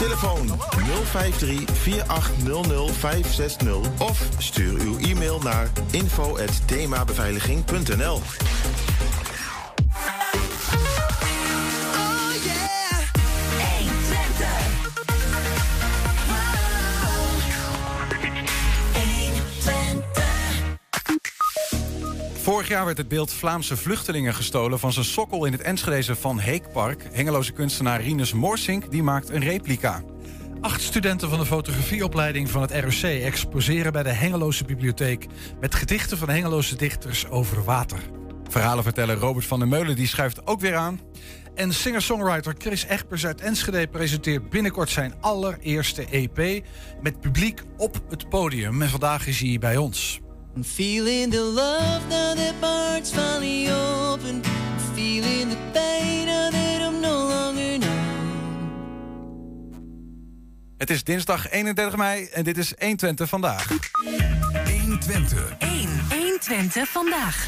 Telefoon 053 4800 560 of stuur uw e-mail naar info@themabeveiliging.nl. Vorig jaar werd het beeld Vlaamse vluchtelingen gestolen van zijn sokkel in het Enschedeze Van Heekpark. Hengeloze kunstenaar Rinus Morsink die maakt een replica. Acht studenten van de fotografieopleiding van het ROC exposeren bij de Hengeloze Bibliotheek met gedichten van Hengeloze dichters over water. Verhalen vertellen Robert van der Meulen die schuift ook weer aan. En singer-songwriter Chris Egbers uit Enschede presenteert binnenkort zijn allereerste EP met publiek op het podium. En vandaag is hij bij ons. I'm feeling the love now that parts finally open. I'm feeling the pain now that I'm no longer numb. Het is dinsdag 31 mei en dit is 120 vandaag. 120. 1. 120 vandaag.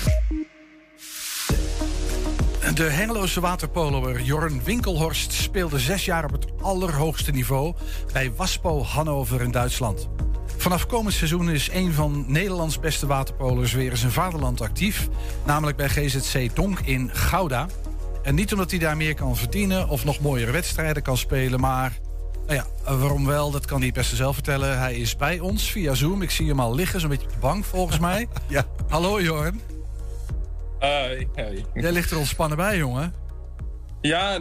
De Hengeloze waterpoloer Jorn Winkelhorst speelde zes jaar op het allerhoogste niveau bij Waspo Hannover in Duitsland. Vanaf komend seizoen is een van Nederlands beste waterpolers weer in zijn vaderland actief, namelijk bij GZC Donk in Gouda. En niet omdat hij daar meer kan verdienen of nog mooiere wedstrijden kan spelen, maar nou ja, waarom wel, dat kan hij het beste zelf vertellen. Hij is bij ons via Zoom. Ik zie hem al liggen, zo'n beetje op de bank volgens mij. Ja. Hallo Jorn. Hi, hi. Jij ligt er ontspannen bij, jongen. Ja,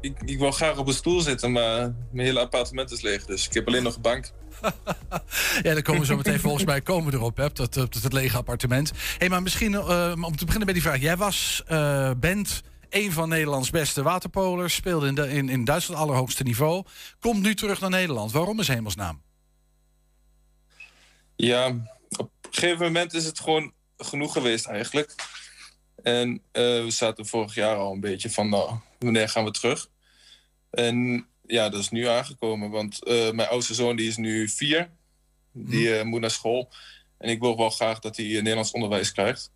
ik, ik wil graag op een stoel zitten, maar mijn hele appartement is leeg. Dus ik heb alleen nog een bank. Ja, daar komen we zo meteen volgens mij komen we erop, hè, dat, dat, dat, het lege appartement. hey, maar misschien eh, om te beginnen bij die vraag. Jij was, eh, bent een van Nederlands beste waterpolers, speelde in, de, in, in Duitsland allerhoogste niveau. Komt nu terug naar Nederland. Waarom is hemelsnaam? Ja, op een gegeven moment is het gewoon genoeg geweest eigenlijk. En eh, we zaten vorig jaar al een beetje van, nou, wanneer gaan we terug? En ja, dat is nu aangekomen, want eh, mijn oudste zoon die is nu vier. Die eh, moet naar school. En ik wil wel graag dat hij eh, Nederlands onderwijs krijgt.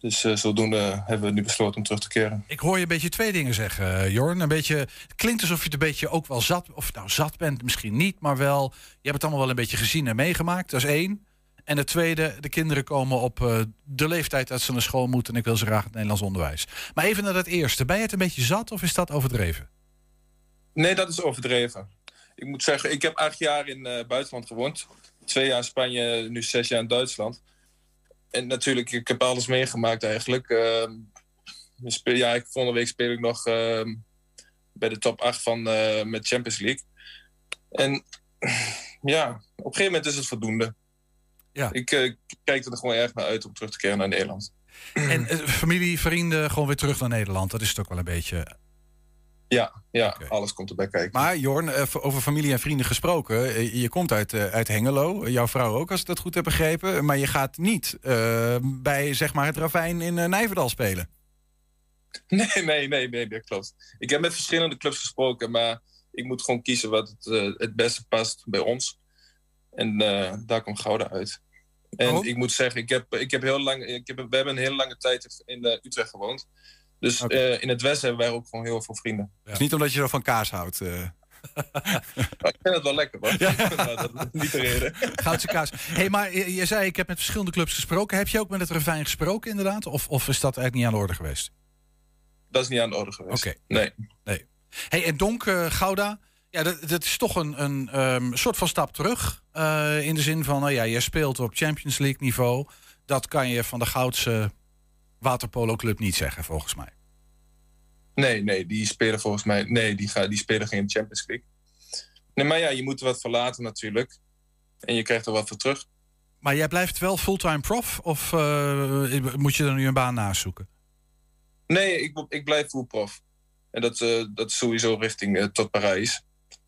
Dus zodoende hebben we nu besloten om terug te keren. Ik hoor je een beetje twee dingen zeggen, Jorn. Een beetje, het klinkt alsof je het een beetje ook wel zat, of nou zat bent, misschien niet, maar wel. Je hebt het allemaal wel een beetje gezien en meegemaakt. Dat is één. En het tweede, de kinderen komen op de leeftijd dat ze naar school moeten en ik wil ze graag het Nederlands onderwijs. Maar even naar dat eerste. Ben je het een beetje zat of is dat overdreven? Nee, dat is overdreven. Ik moet zeggen, ik heb acht jaar in eh, buitenland gewoond. Twee jaar in Spanje, nu zes jaar in Duitsland. En natuurlijk, ik heb alles meegemaakt eigenlijk. Ehm, speel- ja, ik, volgende week speel ik nog ehm, bij de top 8 van, eh, met Champions League. En ja, op een gegeven moment is het voldoende. Ja. Ik eh, kijk er gewoon erg naar uit om terug te keren naar Nederland. En familie, vrienden, gewoon weer terug naar Nederland. Dat is ook wel een beetje. Ja, ja alles komt erbij kijken. Maar Jorn, eh, over familie en vrienden gesproken. eh, Je komt uit, eh, uit Hengelo, jouw vrouw ook, als ik dat goed heb begrepen. Maar je gaat niet bij zeg maar, het Ravijn in Nijverdal spelen. Nee, nee, nee, nee, dat klopt. Ik heb met verschillende clubs gesproken, maar ik moet gewoon kiezen wat het, het beste past bij ons. En eh, daar komt Gouda uit. En Oh. ik moet zeggen, ik heb, ik heb heel lang, ik heb, we hebben een hele lange tijd in Utrecht gewoond. Dus eh, in het Westen hebben wij ook gewoon heel veel vrienden. Het is niet omdat je zo van kaas houdt. eh. Ik vind het wel lekker, hoor. dat is niet de reden. Goudse kaas. hey, maar je, je zei, ik heb met verschillende clubs gesproken. Heb je ook met het Ravijn gesproken, inderdaad? Of, of is dat eigenlijk niet aan de orde geweest? Dat is niet aan de orde geweest. Oké. Nee. Hey, en Donk, eh, Gouda, ja, dat, dat is toch een, een ehm, soort van stap terug. in de zin van, nou ja, je speelt op Champions League niveau. Dat kan je van de Goudse waterpolo club niet zeggen, volgens mij. Nee, nee, die spelen volgens mij. Nee, die, gaan, die spelen geen Champions League. Nee, maar ja, je moet er wat verlaten natuurlijk. En je krijgt er wat voor terug. Maar jij blijft wel fulltime prof? Of eh, moet je er nu een baan naast zoeken? Nee, ik, ik blijf voetprof. En dat, eh, dat is sowieso richting eh, tot Parijs.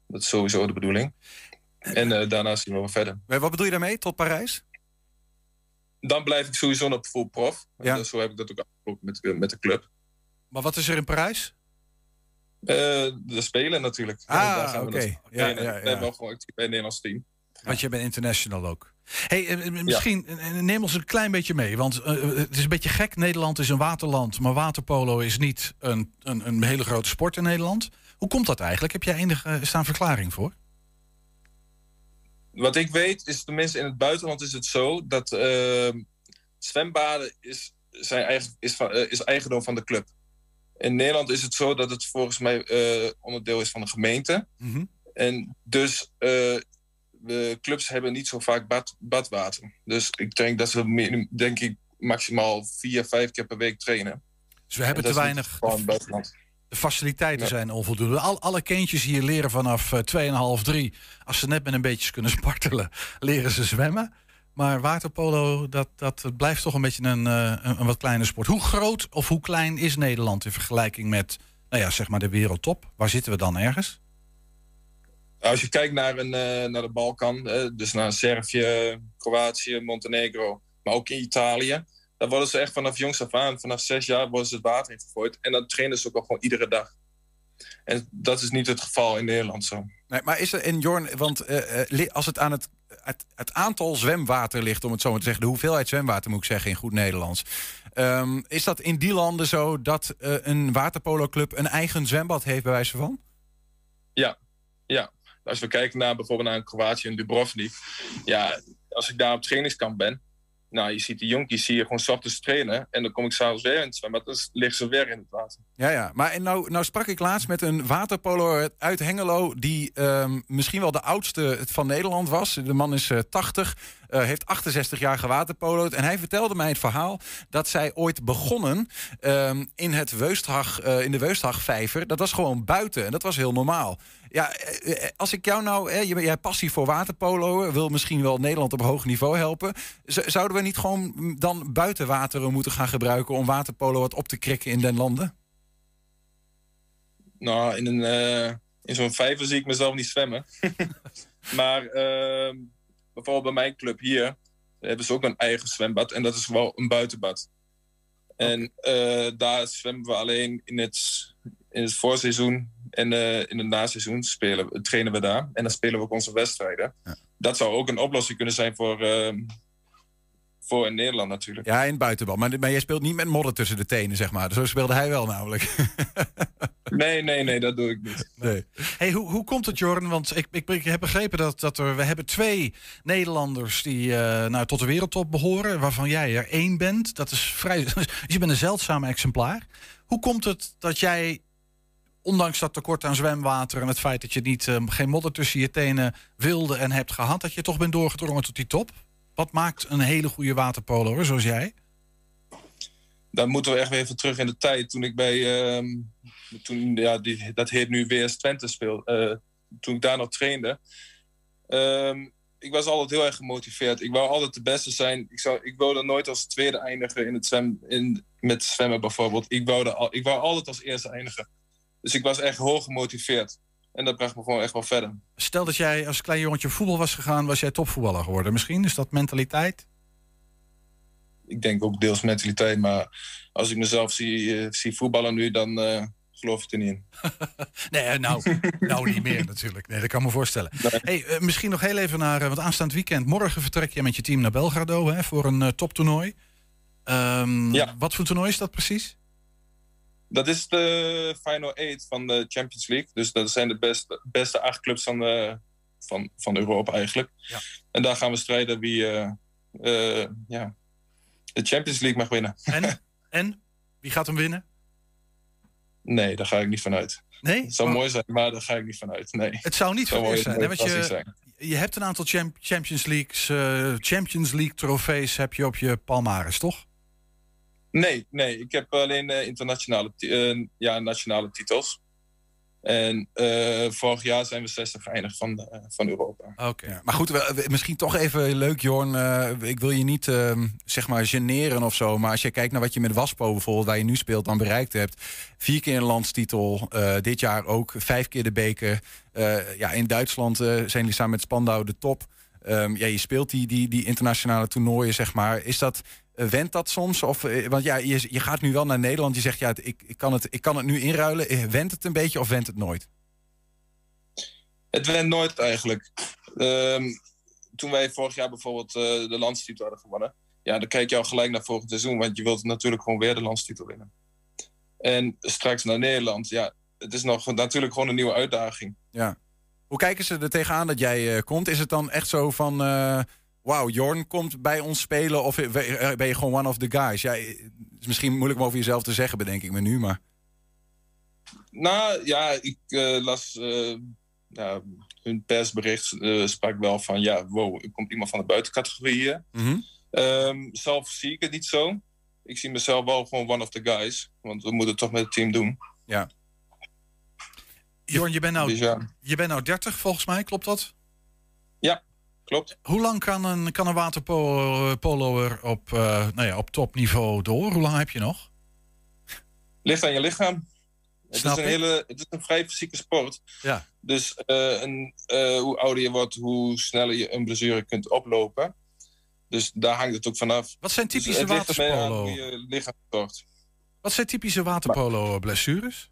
Dat is sowieso de bedoeling. En daarna zien we wel verder. Wat bedoel je daarmee, tot Parijs? Dan blijf ik sowieso nog full prof. Ja. dus zo heb ik dat ook afgesproken met, de- met de club. Maar wat is er in Parijs? Eh, de spelen natuurlijk. Ah, Daar gaan we oké. naartoe. Ja, ja, ja. wel gewoon actief bij het Nederlands team. Want je bent international ook. Hey, eh, eh, misschien neem ons een klein beetje mee. Want het is een beetje gek. Nederland is een waterland. Maar waterpolo is niet een, een, een hele grote sport in Nederland. Hoe komt dat eigenlijk? Heb jij enige is daar een verklaring voor? Wat ik weet is, tenminste in het buitenland is het zo dat ehm, zwembaden is, zijn eigen, is, van, eh, is eigendom van de club. In Nederland is het zo dat het volgens mij eh, onderdeel is van de gemeente. Mhm. En dus eh, de clubs hebben niet zo vaak bad, badwater. Dus ik denk dat ze meer- denk ik, maximaal vier, vijf keer per week trainen. Dus we hebben En te weinig. het buitenland. De faciliteiten Ja. zijn onvoldoende. Al, alle kindjes hier leren vanaf eh, 2,5, 3. Als ze net met een beetje kunnen spartelen, leren ze zwemmen. Maar waterpolo, dat, dat blijft toch een beetje een, eh, een, een wat kleine sport. Hoe groot of hoe klein is Nederland in vergelijking met nou ja, zeg maar de wereldtop? Waar zitten we dan ergens? Als je kijkt naar, een, eh, naar de Balkan, eh, dus naar Servië, Kroatië, Montenegro, maar ook in Italië, dan worden ze echt vanaf jongs af aan, vanaf zes jaar, worden ze het water in gegooid. En dan trainen ze ook al gewoon iedere dag. En dat is niet het geval in Nederland zo. Nee, maar is er in Jorn, want eh, eh, als het aan het, het, het aantal zwemwater ligt, om het zo maar te zeggen, de hoeveelheid zwemwater moet ik zeggen in goed Nederlands. ehm, is dat in die landen zo dat eh, een waterpolo-club een eigen zwembad heeft, bij wijze van? Als we kijken naar bijvoorbeeld naar Kroatië en Dubrovnik, ja, als ik daar op trainingskamp ben, nou, je ziet die jonkies je gewoon ochtends trainen en dan kom ik s'avonds weer in het zwembad, dan liggen ze weer in het water. Ja, ja. Maar en nou, nou sprak ik laatst met een waterpolo uit Hengelo... die ehm, misschien wel de oudste van Nederland was. De man is eh, 80, eh, heeft 68 jaar gewaterpolo'd. En hij vertelde mij het verhaal dat zij ooit begonnen... ehm, in, het eh, in de Weusthagvijver. Dat was gewoon buiten en dat was heel normaal. Ja, eh, eh, als ik jou nou... je, jij hebt passie voor waterpolo, wil misschien wel Nederland op hoog niveau helpen. Zouden we niet gewoon mm, dan buitenwateren moeten gaan gebruiken... om waterpolo wat op te krikken in den landen? Nou, in, een, eh, in zo'n vijver zie ik mezelf niet zwemmen. maar ehm, bijvoorbeeld bij mijn club hier hebben ze ook een eigen zwembad. En dat is wel een buitenbad. En daar zwemmen we alleen in het, in het voorseizoen en eh, in het naseizoen spelen, trainen we daar. En dan spelen we ook onze wedstrijden. Dat zou ook een oplossing kunnen zijn voor, ehm, voor in Nederland natuurlijk. Ja, in het buitenbal. Maar, maar jij speelt niet met modder tussen de tenen, zeg maar. Zo speelde hij wel namelijk. Nee, nee, nee, dat doe ik niet. Nee. Hey, hoe, hoe komt het, Jorn? Want ik, ik, ik heb begrepen dat, dat er, we hebben twee Nederlanders die eh, nou, tot de wereldtop behoren, waarvan jij er één bent. Dat is vrij. Dus je bent een zeldzaam exemplaar. Hoe komt het dat jij, ondanks dat tekort aan zwemwater en het feit dat je niet, eh, geen modder tussen je tenen wilde en hebt gehad, dat je toch bent doorgedrongen tot die top? Wat maakt een hele goede waterpoloer zoals jij? dan moeten we echt weer even terug in de tijd. Toen ik bij, ehm, toen, ja, die, dat heet nu WS Twente speel, eh, toen ik daar nog trainde. Ehm, ik was altijd heel erg gemotiveerd. Ik wou altijd de beste zijn. Ik, zou, ik wilde nooit als tweede eindigen in het zwem, in, met zwemmen bijvoorbeeld. Ik wou, al, ik wou altijd als eerste eindigen. Dus ik was echt hoog gemotiveerd. En dat bracht me gewoon echt wel verder. Stel dat jij als klein jongetje voetbal was gegaan, was jij topvoetballer geworden. Misschien is dat mentaliteit? Ik denk ook deels mentaliteit, maar als ik mezelf zie, eh, zie voetballen nu, dan eh, geloof ik er niet in. Nee, nou, nou niet meer natuurlijk. Nee, dat kan me voorstellen. Hey, eh, misschien nog heel even naar, eh, want aanstaand weekend, morgen vertrek je met je team naar Belgrado hè, voor een eh, toptoernooi. Ehm, Ja. Wat voor toernooi is dat precies? Dat is de Final Eight van de Champions League. Dus dat zijn de beste, beste acht clubs van, de, van, van Europa eigenlijk. Ja. En daar gaan we strijden wie eh, eh, ja, de Champions League mag winnen. En? en? Wie gaat hem winnen? Nee, daar ga ik niet vanuit. Nee? Het zou Oh, mooi zijn, maar daar ga ik niet vanuit. Nee. Het zou niet verkeerd zijn. Want verrassing je, zijn. je hebt een aantal champ- Champions, Leagues, eh, Champions League trofees heb je op je palmares, toch? Nee, nee, ik heb alleen eh, internationale ti- eh, ja, nationale titels. En eh, vorig jaar zijn we 60 geëindigd van, eh, van Europa. Oké. Ja, maar goed, we- we- misschien toch even leuk, Jorn. Eh, ik wil je niet ehm, zeg maar generen of zo. Maar als je kijkt naar wat je met Waspo bijvoorbeeld, waar je nu speelt, dan bereikt hebt. Vier keer een landstitel. eh, dit jaar ook vijf keer de beker. Eh, ja, in Duitsland eh, zijn jullie samen met Spandau de top. Ehm, ja, je speelt die, die, die internationale toernooien, zeg maar. Is dat, eh, went dat soms? Of, eh, want ja, je, je gaat nu wel naar Nederland. Je zegt, ja, ik, ik, kan het, ik kan het nu inruilen. Eh, Went het een beetje of went het nooit? Het went nooit eigenlijk. Ehm, toen wij vorig jaar bijvoorbeeld de landstitel hadden gewonnen, ja, dan kijk je al gelijk naar volgend seizoen, want je wilt natuurlijk gewoon weer de landstitel winnen. En straks naar Nederland, ja, het is nog natuurlijk gewoon een nieuwe uitdaging. Hoe Hoe kijken ze er tegenaan dat jij eh, komt? Is het dan echt zo van... eh Wauw, Jorn komt bij ons spelen of eh, ben je gewoon one of the guys? Ja, het is misschien moeilijk om over jezelf te zeggen, bedenk ik me nu, maar... Nou ja, ik las eh, ja, hun persbericht sprak wel van ja, wow, er komt iemand van de buitencategorie hier. Mhm. Ehm, zelf zie ik het niet zo. Ik zie mezelf wel gewoon one of the guys. Want we moeten het toch met het team doen. Ja. Jorn, je bent, nou, Dus ja, je bent nou 30 volgens mij, klopt dat? klopt. Hoe lang kan een, kan een waterpoloer op, eh, nou ja, op topniveau door? Hoe lang heb je nog? Ligt aan je lichaam. Het is, een ik. hele, het is een vrij fysieke sport. Ja. Dus eh, een, eh, hoe ouder je wordt, hoe sneller je een blessure kunt oplopen. Dus daar hangt het ook vanaf. Wat zijn Dus typische hoe waterpolo? je lichaam. Wat zijn typische waterpolo blessures?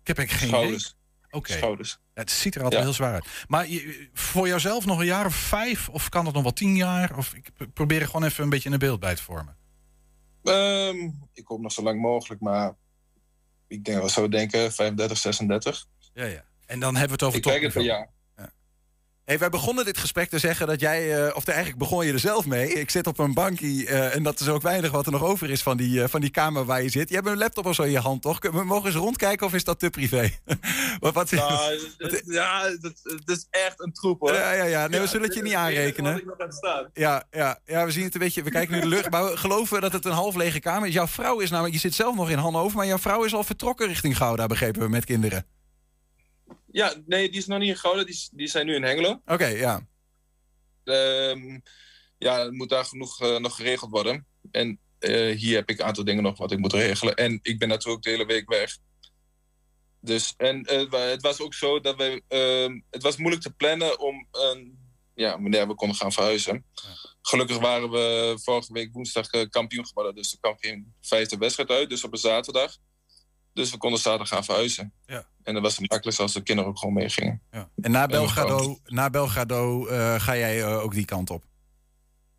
Ik heb eigenlijk geen idee. Schouders. Oké, Schouders. het ziet er altijd Ja. heel zwaar uit. Maar je, voor jouzelf nog een jaar of vijf? Of kan het nog wel tien jaar? Of ik probeer er gewoon even een beetje een beeld bij te vormen. Ehm, ik hoop nog zo lang mogelijk, maar ik denk wel zo denken 35, 36. Ja, ja. En dan hebben we het over Ik kijk het per topniveau. Hey, wij begonnen dit gesprek te zeggen dat jij, eh, of eigenlijk begon je er zelf mee. Ik zit op een bankje eh, en dat is ook weinig wat er nog over is van die, eh, van die kamer waar je zit. Je hebt een laptop of zo in je hand, toch? We mogen eens rondkijken of is dat te privé? wat, wat, Nou, ja, het, is echt een troep hoor. ja, ja, ja. Nee, we zullen het je niet aanrekenen. Ja, ja, ja, we zien het een beetje. We kijken nu de lucht. Maar we geloven dat het een half lege kamer is. Jouw vrouw is namelijk, je zit zelf nog in Hannover, maar jouw vrouw is al vertrokken richting Gouda, begrepen we, met kinderen. Ja, nee, die is nog niet in Gouda. Die, die zijn nu in Hengelo. Oké, ja. Ehm, ja, het moet daar genoeg eh, nog geregeld worden. En eh, hier heb ik een aantal dingen nog wat ik moet regelen. En ik ben natuurlijk de hele week weg. Dus, en eh, het was ook zo dat we... ehm, het was moeilijk te plannen om... ja, wanneer we konden gaan verhuizen. Gelukkig waren we vorige week woensdag kampioen geworden. Dus er kwam geen vijfde wedstrijd uit. Dus op een zaterdag. Dus we konden zaterdag gaan verhuizen. Ja. En dat was het makkelijkst als de kinderen ook gewoon meegingen. En na Belgrado, na Belgrado eh, ga jij eh, ook die kant op.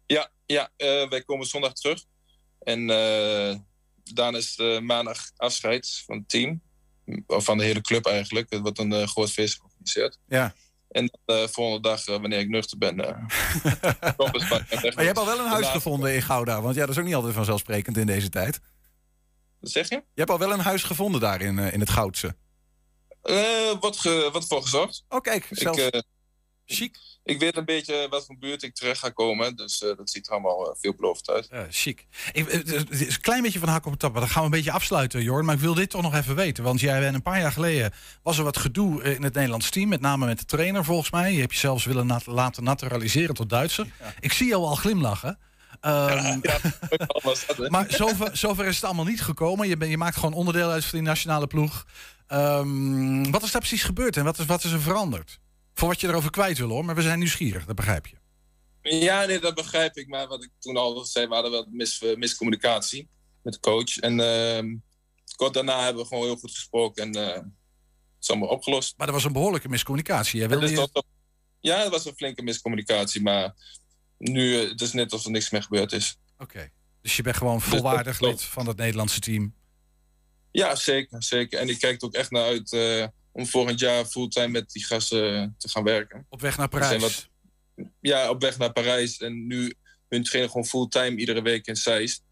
Ja, ja eh, wij komen zondag terug. En daarna is eh, maandag afscheid van het team. Of van de hele club eigenlijk. Het wordt een groot feest georganiseerd. Ja. En de volgende dag, wanneer ik nuchter ben... Maar je hebt al wel een huis gevonden in Gouda. Want ja, dat is ook niet altijd vanzelfsprekend in deze tijd. Wat zeg je? Je hebt al wel een huis gevonden daar in, eh, in het Goudse. Eh wat, ge, wat voor gezorgd. Oh, kijk, Ik, eh, Chic. ik weet een beetje wat voor buurt ik terecht ga komen. Dus dat ziet er allemaal veelbelovend uit. Ja, chic. Het is een klein beetje van hak op de tap. maar Dan gaan we een beetje afsluiten, Jorn. Maar ik wil dit toch nog even weten. Want jij bent een paar jaar geleden... was er wat gedoe in het Nederlands team. Met name met de trainer, volgens mij. Je hebt je zelfs willen nat- laten naturaliseren tot Duitser. Ik zie jou al glimlachen. Ehm, dat? Maar zover, zover is het allemaal niet gekomen. Je, ben, je maakt gewoon onderdeel uit van die nationale ploeg. Ehm, wat is daar precies gebeurd en wat is, wat is er veranderd? Voor wat je erover kwijt wil hoor, maar we zijn nieuwsgierig, dat begrijp je. Ja, nee, dat begrijp ik. Maar wat ik toen al zei, we hadden wel mis, eh, miscommunicatie met de coach. En ehm, kort daarna hebben we gewoon heel goed gesproken en eh, het is allemaal opgelost. Maar er was een behoorlijke miscommunicatie. Jij wilde Dus dat- ja, het was een flinke miscommunicatie, maar nu eh, het is net alsof er niks meer gebeurd is. Oké. Dus je bent gewoon volwaardig klopt. lid van het Nederlandse team. Ja, zeker, zeker. En ik kijk er ook echt naar uit eh, om volgend jaar fulltime met die gasten eh, te gaan werken. Op weg naar Parijs. wat- Ja, op weg naar Parijs. En nu hun trainen gewoon fulltime iedere week in Zeist.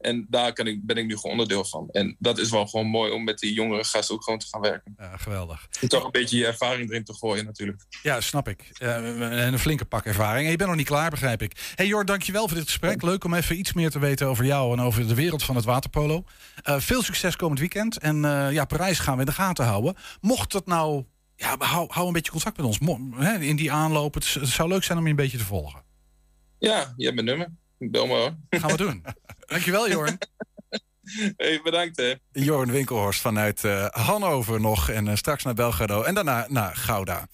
En daar kan ik, ben ik nu gewoon onderdeel van. En dat is wel gewoon mooi om met die jongere gasten ook gewoon te gaan werken. Ja, geweldig. En toch een beetje je ervaring erin te gooien natuurlijk. Ja, snap ik. En een flinke pak ervaring. En je bent nog niet klaar, begrijp ik. hey Jor, dankjewel voor dit gesprek. Leuk om even iets meer te weten over jou en over de wereld van het waterpolo. Eh, veel succes komend weekend. En eh, ja, Parijs gaan we in de gaten houden. Mocht het nou... Ja, hou, hou een beetje contact met ons. Mo- hè, in die aanloop. Het, het zou leuk zijn om je een beetje te volgen. Ja, je hebt mijn nummer. Bel me hoor. Gaan we doen. Dankjewel, Jorn. Hey, bedankt hè. Jorn Winkelhorst vanuit eh, Hannover nog. En eh, straks naar Belgrado. En daarna naar Gouda.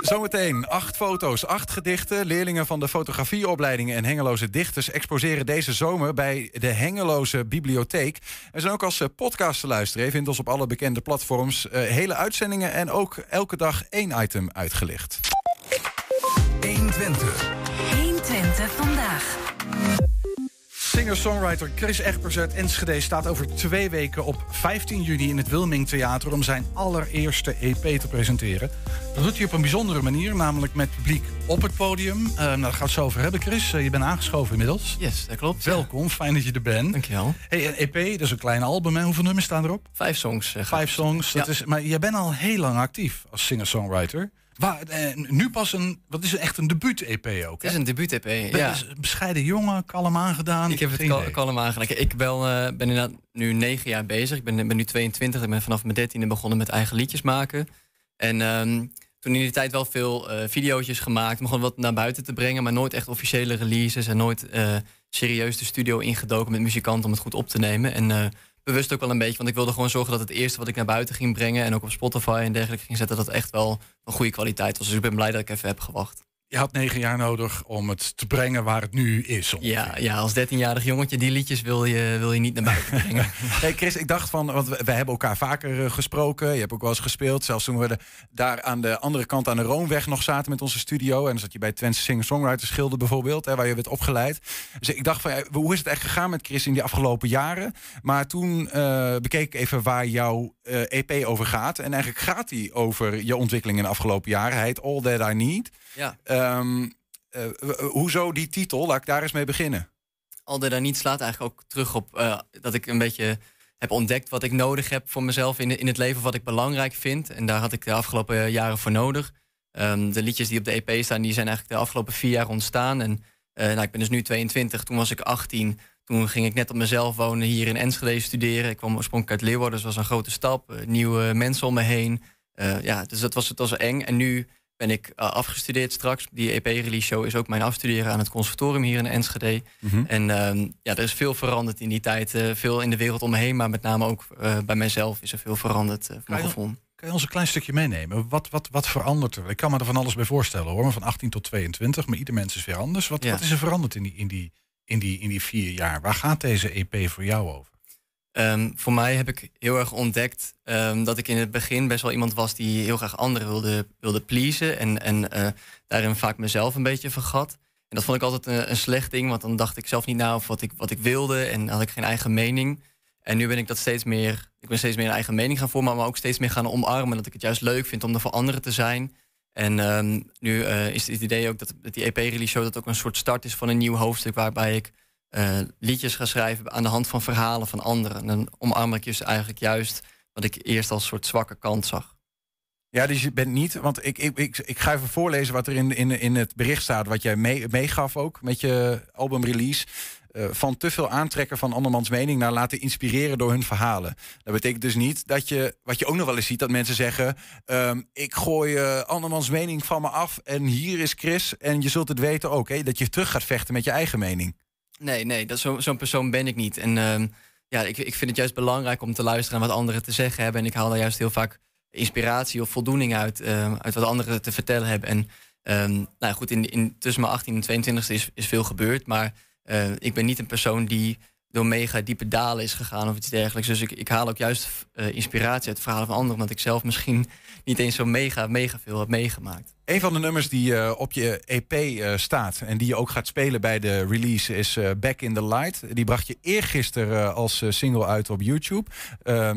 Zometeen acht foto's, acht gedichten. Leerlingen van de fotografieopleidingen en Hengeloze dichters exposeren deze zomer bij de Hengeloze Bibliotheek. En zijn ook als eh, podcast te luisteren. Je vindt ons op alle bekende platforms. eh, hele uitzendingen en ook elke dag één item uitgelicht. 120. Singer-songwriter Chris Egbers uit Enschede staat over twee weken op 15 juni in het Wilming Theater om zijn allereerste EP te presenteren. Dat doet hij op een bijzondere manier, namelijk met publiek op het podium. Uh, nou, daar gaan we het zo over hebben, Chris. Uh, je bent aangeschoven inmiddels. Yes, dat klopt. Welkom, fijn dat je er bent. Dankjewel. Hey, een EP, dat is een klein album. Hè? Hoeveel nummers staan erop? Vijf songs. Uh, Vijf songs. Dat is, maar jij bent al heel lang actief als singer-songwriter. Waar, eh, nu pas een, wat is het, echt een debuut-EP ook? Het is een debuut-EP, ja. Bescheiden jongen, kalm aangedaan. Ik heb het kal kalm aangedaan. Ik ben, uh, ben inderdaad nu negen jaar bezig. Ik ben, ben nu 22. Ik ben vanaf mijn dertiende begonnen met eigen liedjes maken. En um, toen in die tijd wel veel uh, video's gemaakt. Om gewoon wat naar buiten te brengen. Maar nooit echt officiële releases. En nooit uh, serieus de studio ingedoken met muzikanten om het goed op te nemen. En bewust ook wel een beetje. Want ik wilde gewoon zorgen dat het eerste wat ik naar buiten ging brengen. En ook op Spotify en dergelijke ging zetten. Dat echt wel een goede kwaliteit was. Dus ik ben blij dat ik even heb gewacht. Je had negen jaar nodig om het te brengen waar het nu is. Ja, ja, als dertienjarig jongetje, die liedjes wil je, wil je niet naar buiten brengen. hey Chris, ik dacht van, want we, hebben elkaar vaker gesproken. Je hebt ook wel eens gespeeld. Zelfs toen we daar aan de andere kant aan de Roomweg nog zaten met onze studio. En dan zat je bij Twente Singer-Songwriters Schilder bijvoorbeeld, hè, waar je werd opgeleid. Dus ik dacht van, ja, hoe is het echt gegaan met Chris in die afgelopen jaren? Maar toen uh, bekeek ik even waar jouw uh, EP over gaat. En eigenlijk gaat die over je ontwikkeling in de afgelopen jaren. Hij heet All That I Need. Ja. Um, uh, hoezo die titel? Laat ik daar eens mee beginnen. Alde daar niet slaat eigenlijk ook terug op uh, dat ik een beetje heb ontdekt wat ik nodig heb voor mezelf in, in het leven, wat ik belangrijk vind. En daar had ik de afgelopen jaren voor nodig. Um, de liedjes die op de EP staan, die zijn eigenlijk de afgelopen vier jaar ontstaan. En uh, nou, ik ben dus nu 22, toen was ik 18. Toen ging ik net op mezelf wonen, hier in Enschede studeren. Ik kwam oorspronkelijk uit Leeuwarden, dus dat was een grote stap. nieuwe mensen om me heen. ja, dus dat was, het was eng. En nu ben ik uh, afgestudeerd straks. Die EP-release show is ook mijn afstuderen aan het conservatorium hier in Enschede. Mm -hmm. En uh, ja, er is veel veranderd in die tijd. Uh, veel in de wereld om me heen, maar met name ook eh, bij mijzelf is er veel veranderd. mijn gevoel. Kan je ons een klein stukje meenemen? Wat, wat, wat verandert er? Ik kan me er van alles bij voorstellen hoor, van 18 tot 22, maar ieder mens is weer anders. Wat, ja. wat is er veranderd in die, in, die, in, die, in die vier jaar? Waar gaat deze EP voor jou over? Um, voor mij heb ik heel erg ontdekt um, dat ik in het begin best wel iemand was die heel graag anderen wilde, wilde pleasen. En, en uh, daarin vaak mezelf een beetje vergat. En dat vond ik altijd een, een, slecht ding, want dan dacht ik zelf niet na over wat ik, wat ik wilde en had ik geen eigen mening. En nu ben ik dat steeds meer, ik ben steeds meer een eigen mening gaan vormen, maar ook steeds meer gaan omarmen. Dat ik het juist leuk vind om er voor anderen te zijn. En um, nu uh, is het idee ook dat, dat die EP-release show dat ook een soort start is van een nieuw hoofdstuk waarbij ik uh, liedjes ga schrijven aan de hand van verhalen van anderen. En dan omarm ik dus eigenlijk juist wat ik eerst als soort zwakke kant zag. Ja, dus je bent niet, want ik, ik, ik, ik ga even voorlezen wat er in, in, in het bericht staat, wat jij mee, meegaf ook met je albumrelease. Uh, van te veel aantrekken van andermans mening naar laten inspireren door hun verhalen. Dat betekent dus niet dat je, wat je ook nog wel eens ziet, dat mensen zeggen: um, Ik gooi uh, andermans mening van me af en hier is Chris. En je zult het weten ook, hè, dat je terug gaat vechten met je eigen mening. Nee, nee, zo'n zo persoon ben ik niet. En uh, ja, ik, ik vind het juist belangrijk om te luisteren naar wat anderen te zeggen hebben. En ik haal daar juist heel vaak inspiratie of voldoening uit, uh, uit wat anderen te vertellen hebben. En um, nou goed, in, in, tussen mijn 18 en 22 is, is veel gebeurd. Maar uh, ik ben niet een persoon die door mega diepe dalen is gegaan of iets dergelijks. Dus ik, ik haal ook juist uh, inspiratie uit verhalen van anderen, omdat ik zelf misschien niet eens zo mega, mega veel heb meegemaakt. Een van de nummers die uh, op je EP uh, staat en die je ook gaat spelen bij de release is Back in the Light. Die bracht je eergisteren als single uit op YouTube.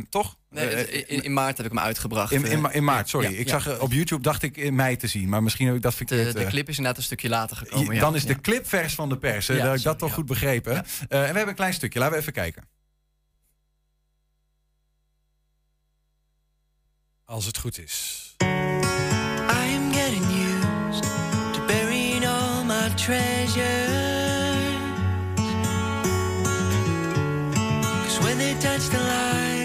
Toch? Nee, in, in, maart heb ik hem uitgebracht. In, in, in maart, sorry. Ja, ik ja. zag op YouTube, dacht ik in mei te zien. Maar misschien heb ik dat verkeerd... De, de clip is inderdaad een stukje later gekomen. Je, dan is de clip vers van de pers. dat heb ik dat toch goed begrepen. en we hebben een klein stukje. Laten we even kijken. Als het goed is. treasures. Cause when they touch the light,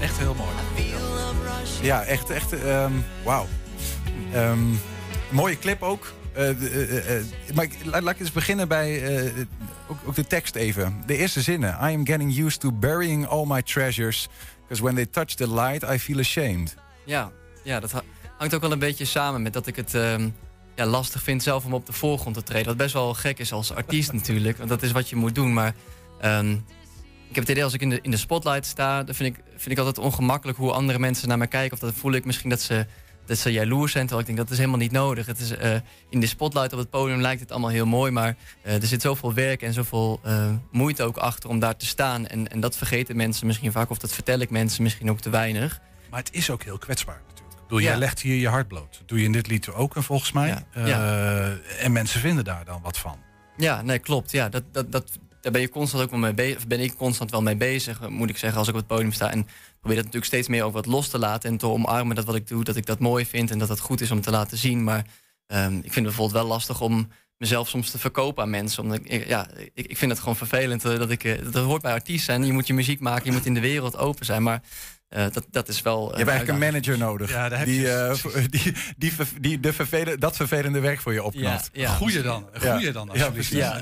Echt heel mooi. Ja, echt, echt, ehm, wauw. Ehm, mooie clip ook. Eh, eh, eh, maar ik, laat, laat ik eens beginnen bij ook, ook de tekst even. De eerste zinnen. I am getting used to burying all my treasures. Because when they touch the light, I feel ashamed. Ja, ja dat ha- hangt ook wel een beetje samen met dat ik het ehm, ja, lastig vind zelf om op de voorgrond te treden. Wat best wel gek is als artiest natuurlijk, want dat is wat je moet doen. Maar ik heb het idee als ik in de, in de spotlight sta, dan vind ik, vind ik altijd ongemakkelijk hoe andere mensen naar mij kijken. Of dan voel ik misschien dat ze, dat ze jaloers zijn, terwijl ik denk dat is helemaal niet nodig. Het is, eh, in de spotlight op het podium lijkt het allemaal heel mooi, maar eh, er zit zoveel werk en zoveel eh, moeite ook achter om daar te staan. En, en dat vergeten mensen misschien vaak, of dat vertel ik mensen misschien ook te weinig. Maar het is ook heel kwetsbaar natuurlijk. Ik bedoel, Ja. Jij legt hier je hart bloot. Dat doe je in dit lied ook en volgens mij. Ja. Ja. En mensen vinden daar dan wat van. Ja, nee, klopt. Ja, dat, dat, dat, daar ben je constant ook wel mee bezig. Ben ik constant wel mee bezig, moet ik zeggen, als ik op het podium sta. En probeer dat natuurlijk steeds meer ook wat los te laten. En te omarmen dat wat ik doe, dat ik dat mooi vind en dat dat goed is om te laten zien. Maar ehm, ik vind het bijvoorbeeld wel lastig om mezelf soms te verkopen aan mensen. Omdat ik, ja, ik, ik vind het gewoon vervelend eh, dat ik. eh, Dat hoort bij artiest zijn. Je moet je muziek maken, je moet in de wereld open zijn. Maar eh, dat, dat is wel. Je hebt eigenlijk een manager nodig. Ja, daar heb die, je- eh, die, die, ver- die de vervelen, dat vervelende werk voor je opknapt. Ja, ja. Goeie dan. Een Ja. goeie dan. Ja, precies. Eh,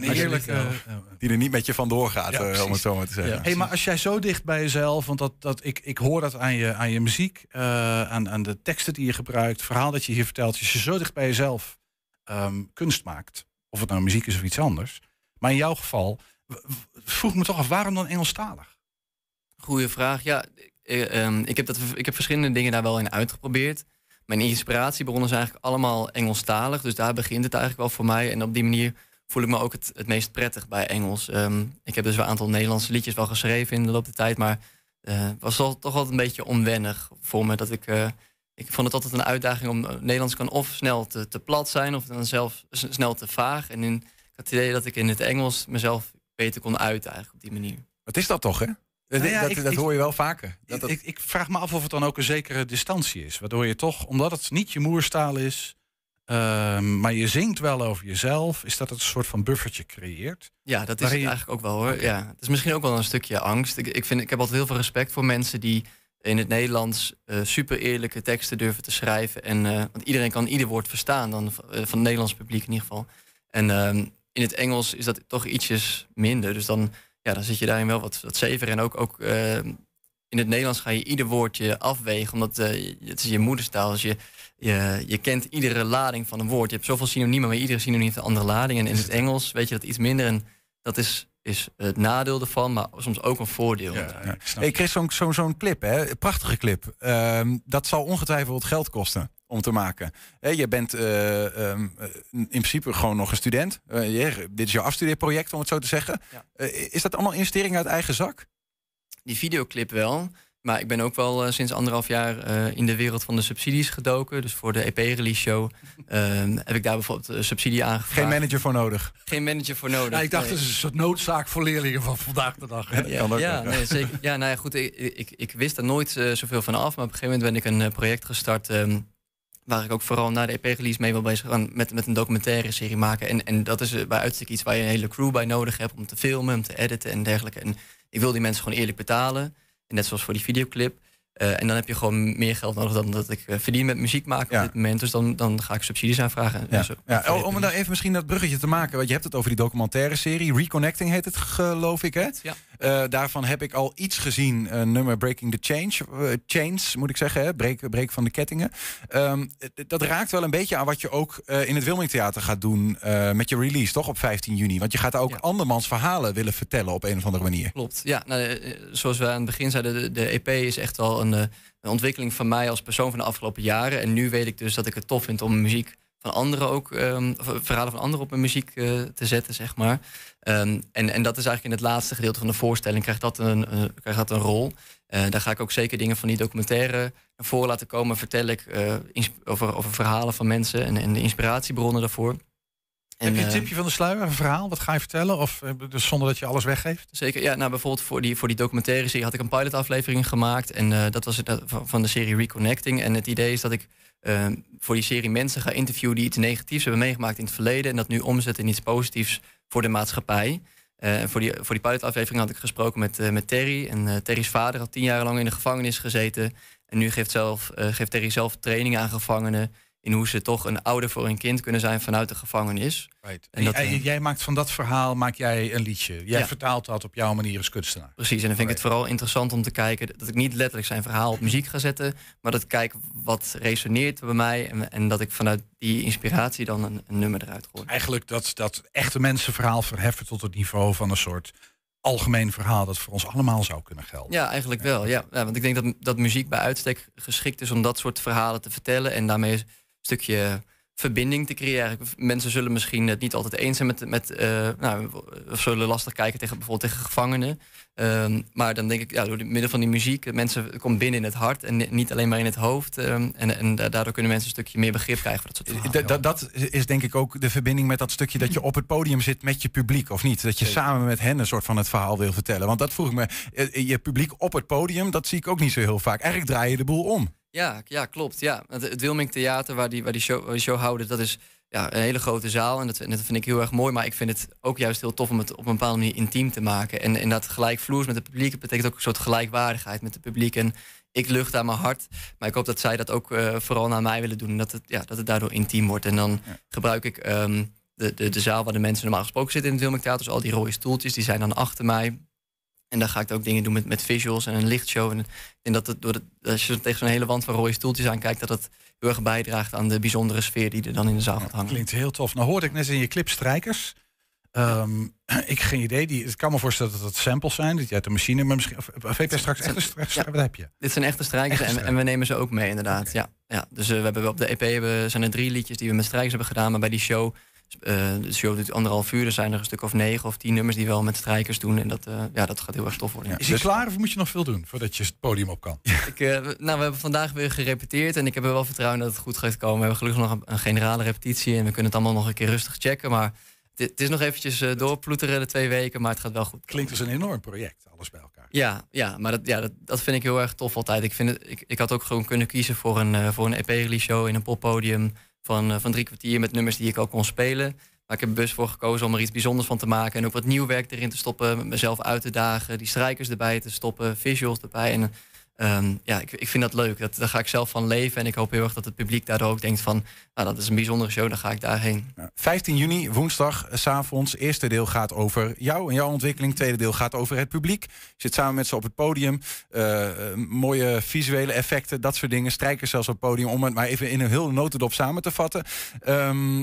Die er niet met je vandoor gaat, Ja, eh, om het zo maar te zeggen. Ja. Hey, maar als jij zo dicht bij jezelf, want dat, dat, ik, ik hoor dat aan je, aan je muziek, eh, aan, aan de teksten die je gebruikt, het verhaal dat je hier vertelt, als je zo dicht bij jezelf ehm, kunst maakt, of het nou muziek is of iets anders, maar in jouw geval, vroeg me toch af, waarom dan Engelstalig? Goeie vraag. Ja, eh, ehm, ik, heb dat, ik heb verschillende dingen daar wel in uitgeprobeerd. Mijn inspiratiebronnen zijn eigenlijk allemaal Engelstalig. Dus daar begint het eigenlijk wel voor mij. En op die manier voel ik me ook het, het meest prettig bij Engels. Ehm, ik heb dus een aantal Nederlandse liedjes wel geschreven in de loop der tijd. Maar het was wel, toch wel een beetje onwennig voor me. Dat ik, eh, ik vond het altijd een uitdaging om... eh, Nederlands kan of snel te, te plat zijn of dan zelf snel te vaag. En in, ik had het idee dat ik in het Engels mezelf beter kon uiten eigenlijk op die manier. Wat is dat toch, hè? Dat, Nou ja, dat, ik- dat ik- hoor je wel vaker. Dat, dat- Ik, ik vraag me af of het dan ook een zekere distantie is, waardoor je toch, omdat het niet je moerstaal is, ehm, maar je zingt wel over jezelf, is dat het een soort van buffertje creëert. Ja, dat is je- eigenlijk ook wel hoor. Ja, het is misschien ook wel een stukje angst. Ik, ik, vind, ik heb altijd heel veel respect voor mensen die in het Nederlands eh, super eerlijke teksten durven te schrijven. En, eh, want iedereen kan ieder woord verstaan, dan, eh, van het Nederlands publiek in ieder geval. En ehm, in het Engels is dat toch ietsjes minder. Dus dan, ja, dan zit je daarin wel wat, wat zever. En ook, ook eh, in het Nederlands ga je ieder woordje afwegen, omdat eh, het is je moederstaal. Dus je, je, je kent iedere lading van een woord. Je hebt zoveel synoniemen, maar iedere synoniem heeft een andere lading. En in het Engels weet je dat iets minder. En dat is, is het nadeel ervan, maar soms ook een voordeel. Ja, ik Hey Chris, zo'n zo'n zo'n clip, hè? prachtige clip. Ehm, dat zal ongetwijfeld geld kosten om te maken. Je bent eh, ehm, eh, in principe gewoon nog een student. Eh, je- dit is jouw afstudeerproject, om het zo te zeggen. Ja. Is dat allemaal investering uit eigen zak? Die videoclip wel. Maar ik ben ook wel sinds anderhalf jaar eh, in de wereld van de subsidies gedoken. Dus voor de EP-release show ehm, heb ik daar bijvoorbeeld een subsidie aangevraagd. Geen manager voor nodig. Geen manager voor nodig. Ja, ik dacht, Nee. het is een soort noodzaak voor leerlingen van vandaag de dag. hè? Ja, kan ook ja, nog, ja. nee, zeker. Ja, nou ja, goed. Ik, ik, ik wist er nooit zoveel van af. Maar op een gegeven moment ben ik een project gestart. ehm, waar ik ook vooral na de EP-release mee wil bezig gaan. Met, met een documentaire serie maken. En, en dat is eh, bij uitstek iets waar je een hele crew bij nodig hebt. Om te filmen, om te editen en dergelijke. En ik wil die mensen gewoon eerlijk betalen. En net zoals voor die videoclip. Eh, en dan heb je gewoon meer geld nodig dan dat ik eh, verdien met muziek maken Ja. op dit moment. Dus dan, dan ga ik subsidies aanvragen. Ja. En zo- Ja, voor de oh, om dan even misschien dat bruggetje te maken. Want je hebt het over die documentaire serie. Reconnecting heet het, geloof ik, hè? Ja. Eh, daarvan heb ik al iets gezien. Een nummer Breaking the Change. eh, chains, moet ik zeggen. Hè? Breek, breek van de kettingen. Ehm, dat raakt wel een beetje aan wat je ook eh, in het Wilming Theater gaat doen. eh, met je release, toch? Op 15 juni. Want je gaat daar ook Ja. andermans verhalen willen vertellen op een of andere manier. Klopt. Ja, nou, eh, zoals we aan het begin zeiden, de, de EP is echt wel een, eh, een ontwikkeling van mij als persoon van de afgelopen jaren. En nu weet ik dus dat ik het tof vind om muziek van anderen ook, eh, verhalen van anderen op mijn muziek eh, te zetten, zeg maar. Ehm, en, en dat is eigenlijk in het laatste gedeelte van de voorstelling, krijgt dat een, eh, krijgt dat een rol. Eh, daar ga ik ook zeker dingen van die documentaire naar voren laten komen. Vertel ik eh, over, over verhalen van mensen en, en de inspiratiebronnen daarvoor. En, heb je een tipje van de sluier, een verhaal? Wat ga je vertellen? Of dus zonder dat je alles weggeeft? Zeker, ja. Nou, bijvoorbeeld voor die, voor die documentaire serie had ik een pilotaflevering gemaakt. En dat was het van de serie Reconnecting. En het idee is dat ik eh, voor die serie mensen ga interviewen die iets negatiefs hebben meegemaakt in het verleden. En dat nu omzetten in iets positiefs voor de maatschappij. En voor die, voor die pilotaflevering had ik gesproken met, eh, met Terry. En eh, Terry's vader had tien jaar lang in de gevangenis gezeten. En nu geeft, zelf, geeft Terry zelf trainingen aan gevangenen... in hoe ze toch een ouder voor hun kind kunnen zijn vanuit de gevangenis. Right. En dat, jij, jij maakt van dat verhaal maak jij een liedje. Jij Ja. vertaalt dat op jouw manier als kunstenaar. Precies, en dan vind ik het vooral interessant om te kijken dat ik niet letterlijk zijn verhaal op muziek ga zetten, maar dat ik kijk wat resoneert bij mij en, en dat ik vanuit die inspiratie dan een, een nummer eruit gooi. Eigenlijk dat, dat echte mensenverhaal verheffen tot het niveau van een soort algemeen verhaal dat voor ons allemaal zou kunnen gelden. Ja, eigenlijk wel. Ja. Ja, want ik denk dat, dat muziek bij uitstek geschikt is om dat soort verhalen te vertellen en daarmee stukje verbinding te creëren. Mensen zullen misschien het niet altijd eens zijn met, met eh, nou, of zullen lastig kijken tegen bijvoorbeeld tegen gevangenen. Ehm, maar dan denk ik, ja, door het middel van die muziek, mensen het komt binnen in het hart en ni- niet alleen maar in het hoofd. ehm, en, en da- daardoor kunnen mensen een stukje meer begrip krijgen voor dat soort dat, dat is denk ik ook de verbinding met dat stukje dat je op het podium zit met je publiek, of niet? Dat je samen met hen een soort van het verhaal wil vertellen. Want dat vroeg ik me, eh, je publiek op het podium, dat zie ik ook niet zo heel vaak. Eigenlijk draai je de boel om. Ja, ja klopt. Ja. Het, het Wilming Theater, waar die, waar die show, waar die show houden, dat is ja, een hele grote zaal. En dat, en dat vind ik heel erg mooi. Maar ik vind het ook juist heel tof om het op een bepaalde manier intiem te maken. En, en dat gelijkvloers met het publiek betekent ook een soort gelijkwaardigheid met het publiek. En ik lucht aan mijn hart. Maar ik hoop dat zij dat ook eh, vooral naar mij willen doen. En dat het, ja, dat het daardoor intiem wordt. En dan gebruik ik ehm, de, de, de zaal waar de mensen normaal gesproken zitten in het Wilming Theater. Dus al die rode stoeltjes, die zijn dan achter mij. En daar ga ik ook dingen doen met, met visuals en een lichtshow. En denk dat het door de, als je tegen zo'n hele wand van rode stoeltjes aankijkt, dat het heel erg bijdraagt aan de bijzondere sfeer die er dan in de zaal gaat hangen. Klinkt heel tof. Nou hoorde ik net in je clip strijkers. Ehm, ik geen idee. Die, ik kan me voorstellen dat het samples zijn. Dat je uit de machine. Maar misschien. Of, je straks echt een strijkers? Wat heb je? Dit zijn echte strijkers Echte en, en we nemen ze ook mee, inderdaad. Ja, ja. Dus eh, we hebben op de EP hebben, zijn er drie liedjes die we met strijkers hebben gedaan. Maar bij die show, eh, de show duurt anderhalf uur. Er zijn er een stuk of negen of tien nummers die we wel met strijkers doen. En dat, eh, ja, dat gaat heel erg tof worden. ja. Is hij klaar of moet je nog veel doen voordat je het podium op kan? Ik, eh, we- nou, we hebben vandaag weer gerepeteerd en ik heb er wel vertrouwen dat het goed gaat komen. We hebben gelukkig nog een, een generale repetitie en we kunnen het allemaal nog een keer rustig checken. Maar het, is nog eventjes eh, doorploeteren de twee weken, maar het gaat wel goed. Klinkt als een enorm project, alles bij elkaar. Ja, ja maar dat, ja, dat, dat vind ik heel erg tof altijd. Ik, vind het, ik, ik had ook gewoon kunnen kiezen voor een, eh, voor een EP-release show in een poppodium van, eh, van drie kwartier met nummers die ik ook kon spelen. Maar ik heb er bewust voor gekozen om er iets bijzonders van te maken. En ook wat nieuw werk erin te stoppen. Mezelf uit te dagen. Die strijkers erbij te stoppen. Visuals erbij. En ehm, ja, ik, ik vind dat leuk. Dat, daar ga ik zelf van leven. En ik hoop heel erg dat het publiek daardoor ook denkt van... Nou, dat is een bijzondere show, dan ga ik daarheen. Ja, 15 juni, woensdag, eh, 's avonds. Eerste deel gaat over jou en jouw ontwikkeling. Tweede deel gaat over het publiek. Je zit samen met ze op het podium. Eh, eh, mooie visuele effecten, dat soort dingen. Strijkers zelfs op het podium. Om het maar even in een heel notendop samen te vatten. Ehm,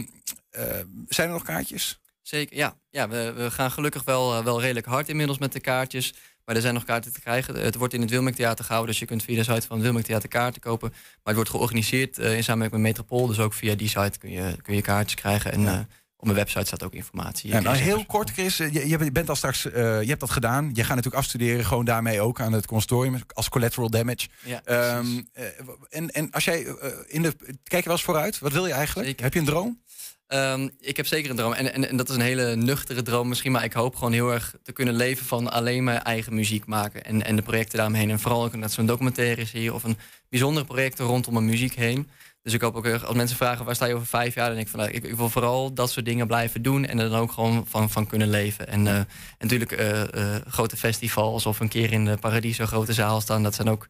eh, zijn er nog kaartjes? Zeker, ja. ja we, we gaan gelukkig wel, wel redelijk hard inmiddels met de kaartjes. Maar er zijn nog kaarten te krijgen. Het wordt in het Wilming Theater gehouden, dus je kunt via de site van het Theater kaarten kopen. Maar het wordt georganiseerd eh, in samenwerking met Metropool. Dus ook via die site kun je, kun je kaartjes krijgen. En eh, op mijn website staat ook informatie. Ja, nou, heel kort, Chris. eh, Je, je bent al straks, je hebt dat gedaan. Je gaat natuurlijk afstuderen, gewoon daarmee ook aan het consortium als collateral damage. Ja, Ehm, eh, en, en als jij in de. Kijk je wel eens vooruit? Wat wil je eigenlijk? Zeker. Heb je een droom? Ehm, ik heb zeker een droom. En, en, en dat is een hele nuchtere droom misschien. Maar ik hoop gewoon heel erg te kunnen leven van alleen mijn eigen muziek maken. En, en de projecten daaromheen. En vooral ook net zo'n documentaire is hier. Of een bijzondere projecten rondom mijn muziek heen. Dus ik hoop ook als mensen vragen waar sta je over vijf jaar, dan denk ik van nou, ik, ik wil vooral dat soort dingen blijven doen en er dan ook gewoon van, van kunnen leven. En, eh, natuurlijk eh, eh, grote festivals of een keer in de Paradiso grote zaal staan, dat zijn ook,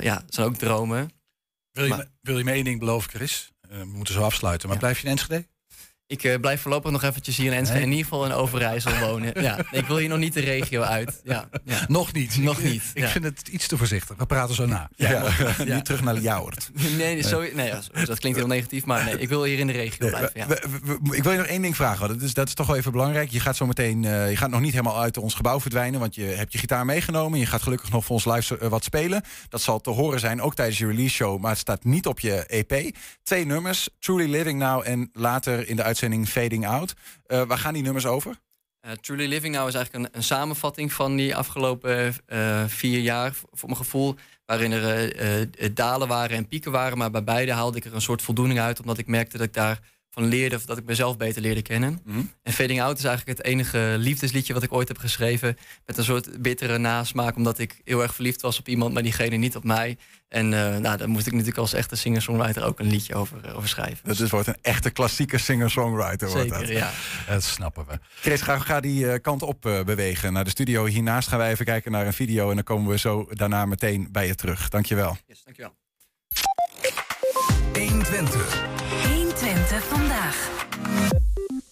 ja, zijn ook dromen. Wil je, Maar- wil je me één ding beloven, Chris? We moeten zo afsluiten. Maar Ja. blijf je in Enschede? Ik eh, blijf voorlopig nog eventjes hier in Enschede, in ieder geval in Overijssel wonen. Ja, ik wil hier nog niet de regio uit. Ja, ja. Nog niet. Nog niet, Ik ja. vind het iets te voorzichtig. We praten zo na. Ja, nu terug naar Ljouwert. Nee, zo, nee dat klinkt heel negatief, maar nee, ik wil hier in de regio blijven. Ik wil je nog één ding vragen. Dat is, dat is toch wel even belangrijk. Je gaat zo meteen, eh, je gaat nog niet helemaal uit ons gebouw verdwijnen. Want je hebt je gitaar meegenomen. Je gaat gelukkig nog voor ons live eh, wat spelen. Dat zal te horen zijn, ook tijdens je release show. Maar het staat niet op je EP. Twee nummers, Truly Living Now en later in de uitzending Fading Out. Eh, waar gaan die nummers over? Eh, Truly Living Now is eigenlijk een, een samenvatting van die afgelopen eh, vier jaar, voor mijn gevoel. Waarin er dalen waren en pieken waren. Maar bij beide haalde ik er een soort voldoening uit. Omdat ik merkte dat ik daar van leerde, of dat ik mezelf beter leerde kennen. Mhm. En Fading Out is eigenlijk het enige liefdesliedje wat ik ooit heb geschreven. Met een soort bittere nasmaak, omdat ik heel erg verliefd was op iemand, maar diegene niet op mij. En eh, nou, daar moest ik natuurlijk als echte singer-songwriter ook een liedje over, eh, over schrijven. Dat is, wordt een echte klassieke singer-songwriter. wordt Zeker, dat. ja. Dat snappen we. Chris, ga, ga die eh, kant op bewegen naar de studio. Hiernaast gaan wij even kijken naar een video en dan komen we zo daarna meteen bij je terug. Dankjewel. Yes, dankjewel. 120. 120 vandaag.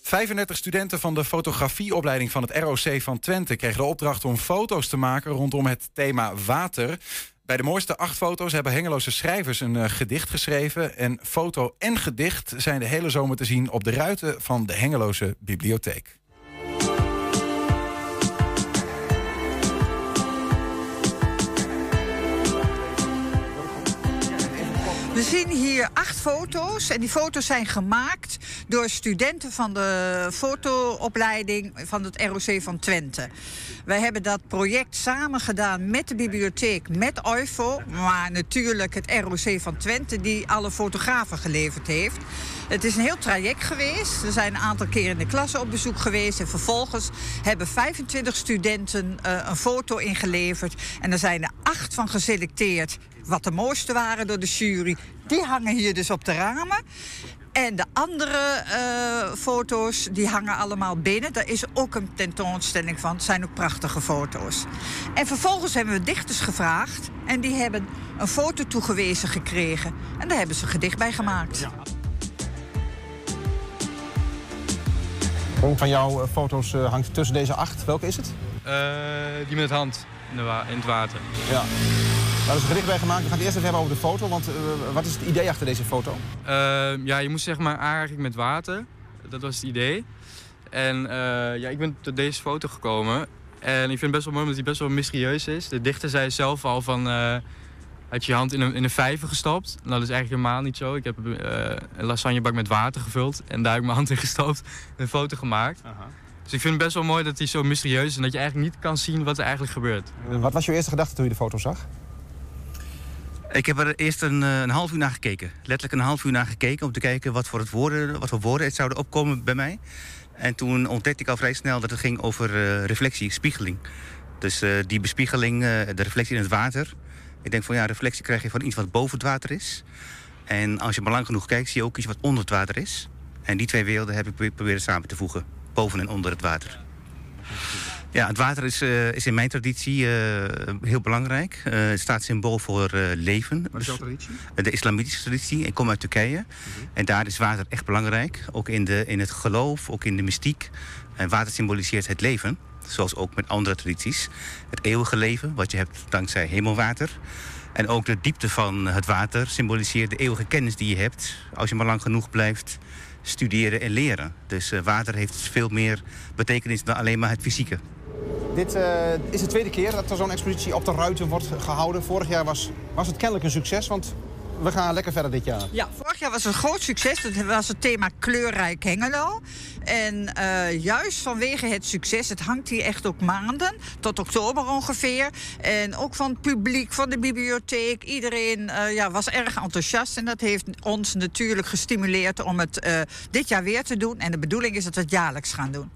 35 studenten van de fotografieopleiding van het ROC van Twente kregen de opdracht om foto's te maken rondom het thema water. Bij de mooiste acht foto's hebben Hengeloze schrijvers een eh, gedicht geschreven. En foto en gedicht zijn de hele zomer te zien op de ruiten van de Hengeloze Bibliotheek. We zien hier acht foto's en die foto's zijn gemaakt door studenten van de fotoopleiding van het ROC van Twente. Wij hebben dat project samen gedaan met de bibliotheek, met OIFO, maar natuurlijk het ROC van Twente die alle fotografen geleverd heeft. Het is een heel traject geweest. We zijn een aantal keer in de klasse op bezoek geweest. En vervolgens hebben 25 studenten eh, een foto ingeleverd. En er zijn er acht van geselecteerd. Wat de mooiste waren door de jury. Die hangen hier dus op de ramen. En de andere eh, foto's die hangen allemaal binnen. Daar is ook een tentoonstelling van. Het zijn ook prachtige foto's. En vervolgens hebben we dichters gevraagd. En die hebben een foto toegewezen gekregen. En daar hebben ze een gedicht bij gemaakt. Een van jouw eh, foto's eh, hangt tussen deze acht. Welke is het? Eh, die met hand in, de in het water. Ja. Daar is een gedicht bij gemaakt. We gaan het eerst even hebben over de foto. Want eh, wat is het idee achter deze foto? Eh, ja, je moest zeg maar aanraking met water. Dat was het idee. En eh, ja, ik ben tot deze foto gekomen. En ik vind het best wel mooi omdat hij best wel mysterieus is. De dichter zei zelf al van... eh had je je hand in een, in een vijver gestopt. Nou, dat is eigenlijk helemaal niet zo. Ik heb een lasagnebak met water gevuld. En daar heb ik mijn hand in gestopt. En een foto gemaakt. Dus ik vind het best wel mooi dat hij zo mysterieus is. En dat je eigenlijk niet kan zien wat er eigenlijk gebeurt. Wat was jouw eerste gedachte toen je de foto zag? Ik heb er eerst een, eh, een half uur naar gekeken. Letterlijk een half uur naar gekeken om te kijken wat voor, het woorden, wat voor woorden het zouden opkomen bij mij. En toen ontdekte ik al vrij snel dat het ging over eh, reflectie, spiegeling. Dus eh, die bespiegeling, de reflectie in het water. Ik denk van ja, reflectie krijg je van iets wat boven het water is. En als je maar lang genoeg kijkt, zie je ook iets wat onder het water is. En die twee werelden heb ik pro- proberen samen te voegen. Boven en onder het water. Ja, het water is, eh, is in mijn traditie eh, heel belangrijk. Eh, het staat symbool voor leven. Wat is jouw traditie? de islamitische traditie. Ik kom uit Turkije. En daar is water echt belangrijk. Ook in, de, in het geloof, ook in de mystiek. En water symboliseert het leven. Zoals ook met andere tradities. Het eeuwige leven, wat je hebt dankzij hemelwater. En ook de diepte van het water symboliseert de eeuwige kennis die je hebt. Als je maar lang genoeg blijft studeren en leren. Dus water heeft veel meer betekenis dan alleen maar het fysieke. Dit eh, is de tweede keer dat er zo'n expositie op de ruiten wordt gehouden. Vorig jaar was, was het kennelijk een succes, want we gaan lekker verder dit jaar. Ja, vorig jaar was het een groot succes. Dat was het thema Kleurrijk Hengelo. En eh, juist vanwege het succes, het hangt hier echt ook maanden, tot oktober ongeveer. En ook van het publiek, van de bibliotheek, iedereen eh, ja, was erg enthousiast. En dat heeft ons natuurlijk gestimuleerd om het dit jaar weer te doen. En de bedoeling is dat we het jaarlijks gaan doen.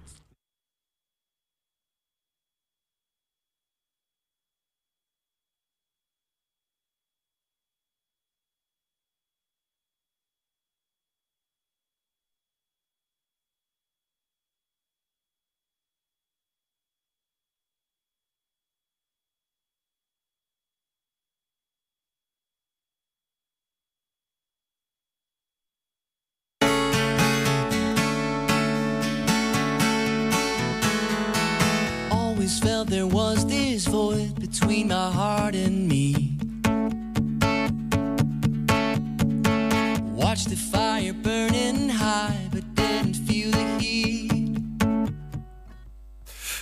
There was this void between my heart and me. Watched the fire burning high, but didn't feel the heat.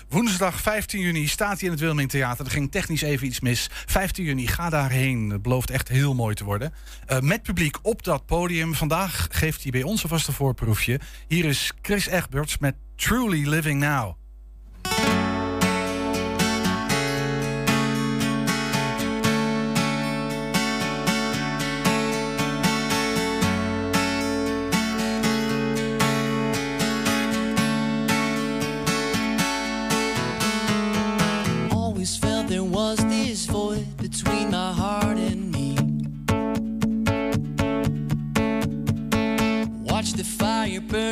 Woensdag 15 juni staat hij in het Wilming Theater. Er ging technisch even iets mis. 15 juni, ga daarheen. Het belooft echt heel mooi te worden. Eh, met publiek op dat podium. Vandaag geeft hij bij ons alvast een voorproefje. Hier is Chris Egberts met Truly Living Now. The fire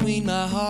between my heart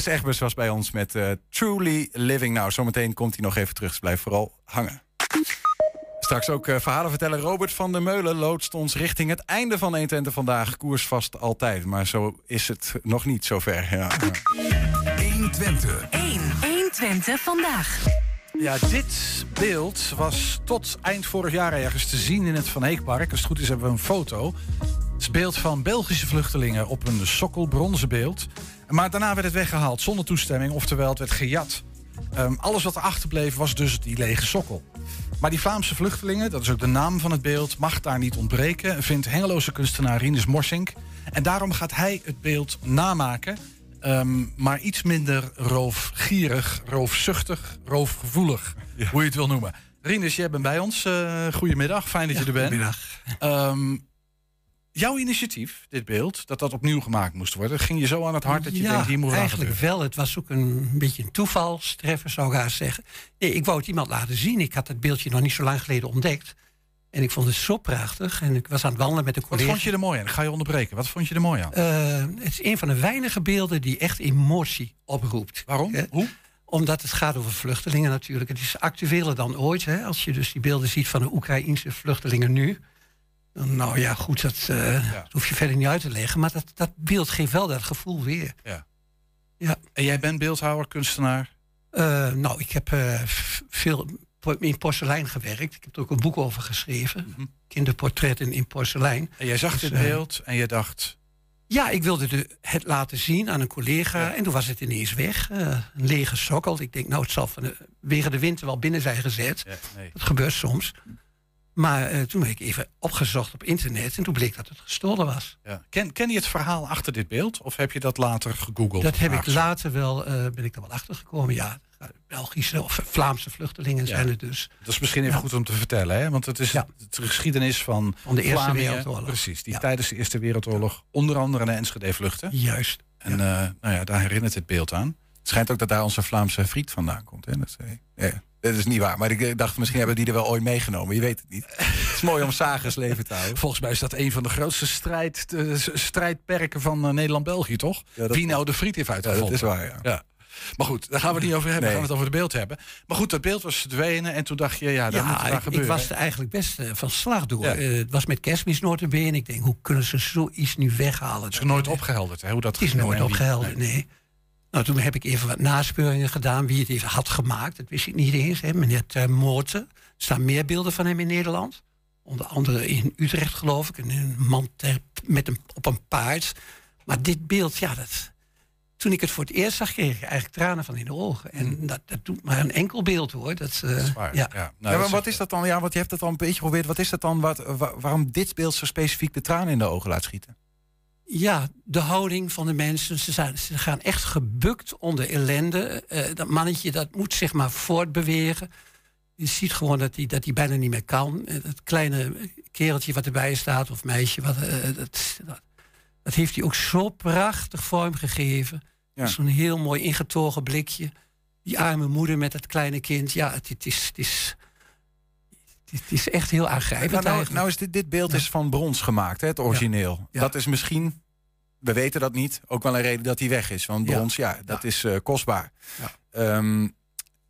Chris Egbers was bij ons met eh, Truly Living Now. Zometeen komt hij nog even terug, dus blijf vooral hangen. Straks ook eh, verhalen vertellen. Robert van der Meulen loodst ons richting het einde van 120 vandaag. Koers vast altijd, maar zo is het nog niet zover. Ja. 120. 1. 120 vandaag. Ja, dit beeld was tot eind vorig jaar ergens te zien in het Van Heekpark. Als het goed is hebben we een foto. Het is een beeld van Belgische vluchtelingen op een sokkelbronzen beeld. Maar daarna werd het weggehaald zonder toestemming, oftewel het werd gejat. Ehm, alles wat er achterbleef was dus die lege sokkel. Maar die Vlaamse vluchtelingen, dat is ook de naam van het beeld, mag daar niet ontbreken, vindt Hengeloze kunstenaar Rinus Morsink. En daarom gaat hij het beeld namaken, ehm, maar iets minder roofgierig, roofzuchtig, roofgevoelig, hoe je het wil noemen. Rinus, jij bent bij ons. Eh, goedemiddag, fijn dat je er bent. goedemiddag. Ehm, jouw initiatief, dit beeld, dat dat opnieuw gemaakt moest worden, ging je zo aan het hart dat je ja, denkt, hier moet wat eigenlijk wel. Het was ook een beetje een toevalstreffer, zou ik haast zeggen. Nee, ik wou het iemand laten zien. Ik had het beeldje nog niet zo lang geleden ontdekt. En ik vond het zo prachtig. En ik was aan het wandelen met een Wat collega. vond je er mooi aan? Ik ga je onderbreken. Wat vond je er mooi aan? Eh, het is een van de weinige beelden die echt emotie oproept. Waarom? Hoe? Omdat het gaat over vluchtelingen natuurlijk. Het is actueler dan ooit. Hè? Als je dus die beelden ziet van de Oekraïnse vluchtelingen nu. Nou ja, goed, dat, eh, dat hoef je verder niet uit te leggen. Maar dat, dat beeld geeft wel dat gevoel weer. Ja. Ja. En jij bent beeldhouwer, kunstenaar? Eh, nou, ik heb eh, veel in porselein gewerkt. Ik heb er ook een boek over geschreven. Kinderportretten in porselein. En jij zag Dus, dit beeld en je dacht... Ja, ik wilde de, het laten zien aan een collega en toen was het ineens weg. een lege sokkel. Ik denk, nou, het zal van de, wegen de winter wel binnen zijn gezet. nee. Dat gebeurt soms. Maar eh, toen heb ik even opgezocht op internet en toen bleek dat het gestolen was. Ja. Ken, ken je het verhaal achter dit beeld? Of heb je dat later gegoogeld? Dat heb ik later wel, eh, ben ik er wel achter gekomen. Ja, Belgische of Vlaamse vluchtelingen Ja. zijn het dus. Dat is misschien even Ja. goed om te vertellen, hè? want het is de geschiedenis van, Van de Eerste Wereldoorlog. Precies, die tijdens de Eerste Wereldoorlog onder andere naar Enschede vluchten. Juist. En eh, nou ja, daar herinnert het beeld aan. Het schijnt ook dat daar onze Vlaamse friet vandaan komt. Hè? Dat, eh, ja, dat is niet waar, maar ik eh, dacht misschien hebben die er wel ooit meegenomen. Je weet het niet. het is mooi om Sagers leven te houden. Volgens mij is dat een van de grootste strijd, eh, strijdperken van eh, Nederland-België, toch? Wie nou de friet heeft uitgevonden. dat is waar, ja. Maar goed, daar gaan we het niet over hebben. Nee. gaan we het over het beeld hebben. Maar goed, dat beeld was verdwenen en toen dacht je, ja, dat moet Ja, daar ik, ik gebeuren. was er eigenlijk best van slag door. Ja. Het was met kerstmis notabene. Ik denk, hoe kunnen ze zoiets nu weghalen? Het is nooit opgehelderd, hè, hoe dat Het is en nooit opgehelderd, nee. Nou, toen heb ik even wat naspeuringen gedaan wie het even had gemaakt. Dat wist ik niet eens. Hè. Meneer Termoorten. Er staan meer beelden van hem in Nederland. Onder andere in Utrecht, geloof ik. En een man ter- met een, op een paard. Maar dit beeld, ja, dat, toen ik het voor het eerst zag, kreeg ik eigenlijk tranen van in de ogen. En dat, dat doet maar een enkel beeld hoor. Dat, eh, is waar, ja. Ja, ja, maar wat is dat dan? Ja, want je hebt het al een beetje geprobeerd. Wat is dat dan? Wat, waarom dit beeld zo specifiek de tranen in de ogen laat schieten? Ja, de houding van de mensen. Ze, zijn, ze gaan echt gebukt onder ellende. Eh, dat mannetje dat moet zich maar voortbewegen. Je ziet gewoon dat hij dat hij bijna niet meer kan. Eh, Dat kleine kereltje wat erbij staat, of meisje, wat, eh, dat, dat, dat heeft hij ook zo prachtig vormgegeven. Ja. Zo'n heel mooi ingetogen blikje. Die arme moeder met dat kleine kind. Ja, het, het is, het, is, het is echt heel aangrijpend Nou, nou, nou is dit, dit beeld is van brons gemaakt, hè, het origineel. Ja. Dat is misschien, we weten dat niet, ook wel een reden dat hij weg is. Want brons, ja, dat is eh, kostbaar. Ja. Ehm,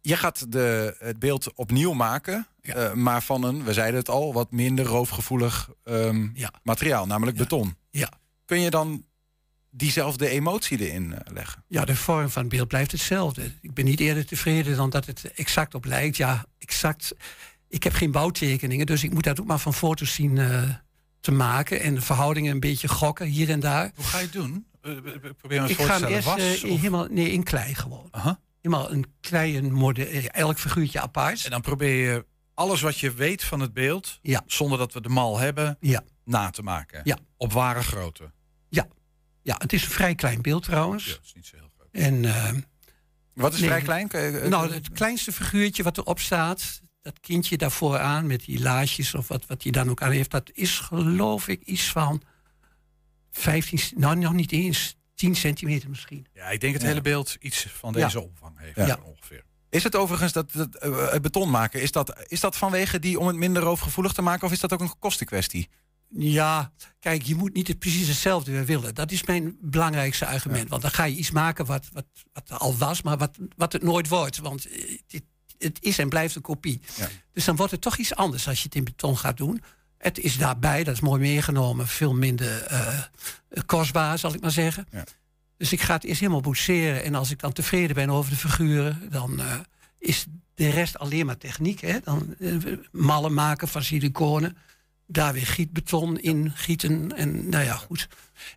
je gaat de, het beeld opnieuw maken, eh, maar van een, we zeiden het al, wat minder roofgevoelig ehm, materiaal, namelijk beton. Ja. Kun je dan diezelfde emotie erin eh, leggen? Ja, de vorm van het beeld blijft hetzelfde. Ik ben niet eerder tevreden dan dat het exact op lijkt. Ja, exact. Ik heb geen bouwtekeningen, dus ik moet dat ook maar van foto's zien eh, te maken. En de verhoudingen een beetje gokken hier en daar. Hoe ga je het doen? Eh, eh, Probeer Ik voor te ga hem stellen. eerst Was, helemaal nee, in klei gewoon. Helemaal een klein model, elk figuurtje apart. En dan probeer je alles wat je weet van het beeld, zonder dat we de mal hebben, Ja. na te maken. Ja. Op ware grootte. Ja. ja, het is een vrij klein beeld trouwens. Ja, dat is niet zo heel groot. En, eh, Wat is nee, vrij klein? Je- Nou, het kleinste figuurtje wat erop staat, dat kindje daarvoor aan met die laarsjes of wat, wat hij dan ook aan heeft, dat is geloof ik iets van 15, nou nog niet eens, 10 centimeter misschien. Ja, ik denk het Ja. hele beeld iets van Ja. deze omvang heeft. Ja. Ongeveer. Is het overigens dat, dat eh, het beton maken, is dat, is dat vanwege die om het minder roofgevoelig te maken of is dat ook een kostenkwestie? Ja, kijk, je moet niet het precies hetzelfde weer willen. Dat is mijn belangrijkste argument. Want dan ga je iets maken wat, wat, wat er al was, maar wat, wat het nooit wordt. Want eh, dit, het is en blijft een kopie. Dus dan wordt het toch iets anders als je het in beton gaat doen. Het is daarbij, dat is mooi meegenomen, veel minder eh, kostbaar, zal ik maar zeggen. Dus ik ga het eerst helemaal boetseren. En als ik dan tevreden ben over de figuren, dan eh, is de rest alleen maar techniek. Hè? Dan eh, mallen maken van siliconen. Daar weer gietbeton in gieten. En nou ja, goed.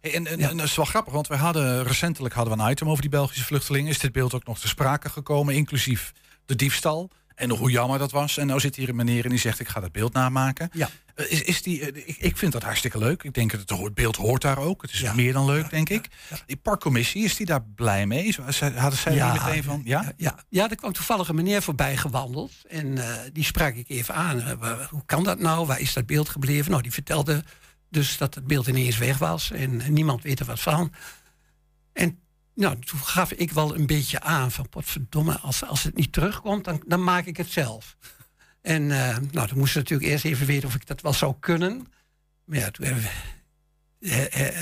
Hey, En, en, Ja. en dat is wel grappig, want we hadden recentelijk hadden we een item over die Belgische vluchtelingen. Is dit beeld ook nog te sprake gekomen, inclusief de diefstal? En hoe jammer dat was. En nou zit hier een meneer en die zegt: Ik ga dat beeld namaken. Ja. Eh, Is, is die, eh, ik, ik vind dat hartstikke leuk. Ik denk dat het, beeld hoort daar ook. Het is meer dan leuk, denk ik. Die parkcommissie, is die daar blij mee? Hadden zij niet meteen van? Ja? Ja, ja, er kwam toevallig een meneer voorbij gewandeld. En eh, die sprak ik even aan. Hoe kan dat nou? Waar is dat beeld gebleven? Nou, die vertelde dus dat het beeld ineens weg was. En niemand weet er wat van. En nou, toen gaf ik wel een beetje aan van... potverdomme, als, als het niet terugkomt, dan, dan maak ik het zelf. En eh, nou, toen moesten ze natuurlijk eerst even weten of ik dat wel zou kunnen. Maar ja, toen hebben we,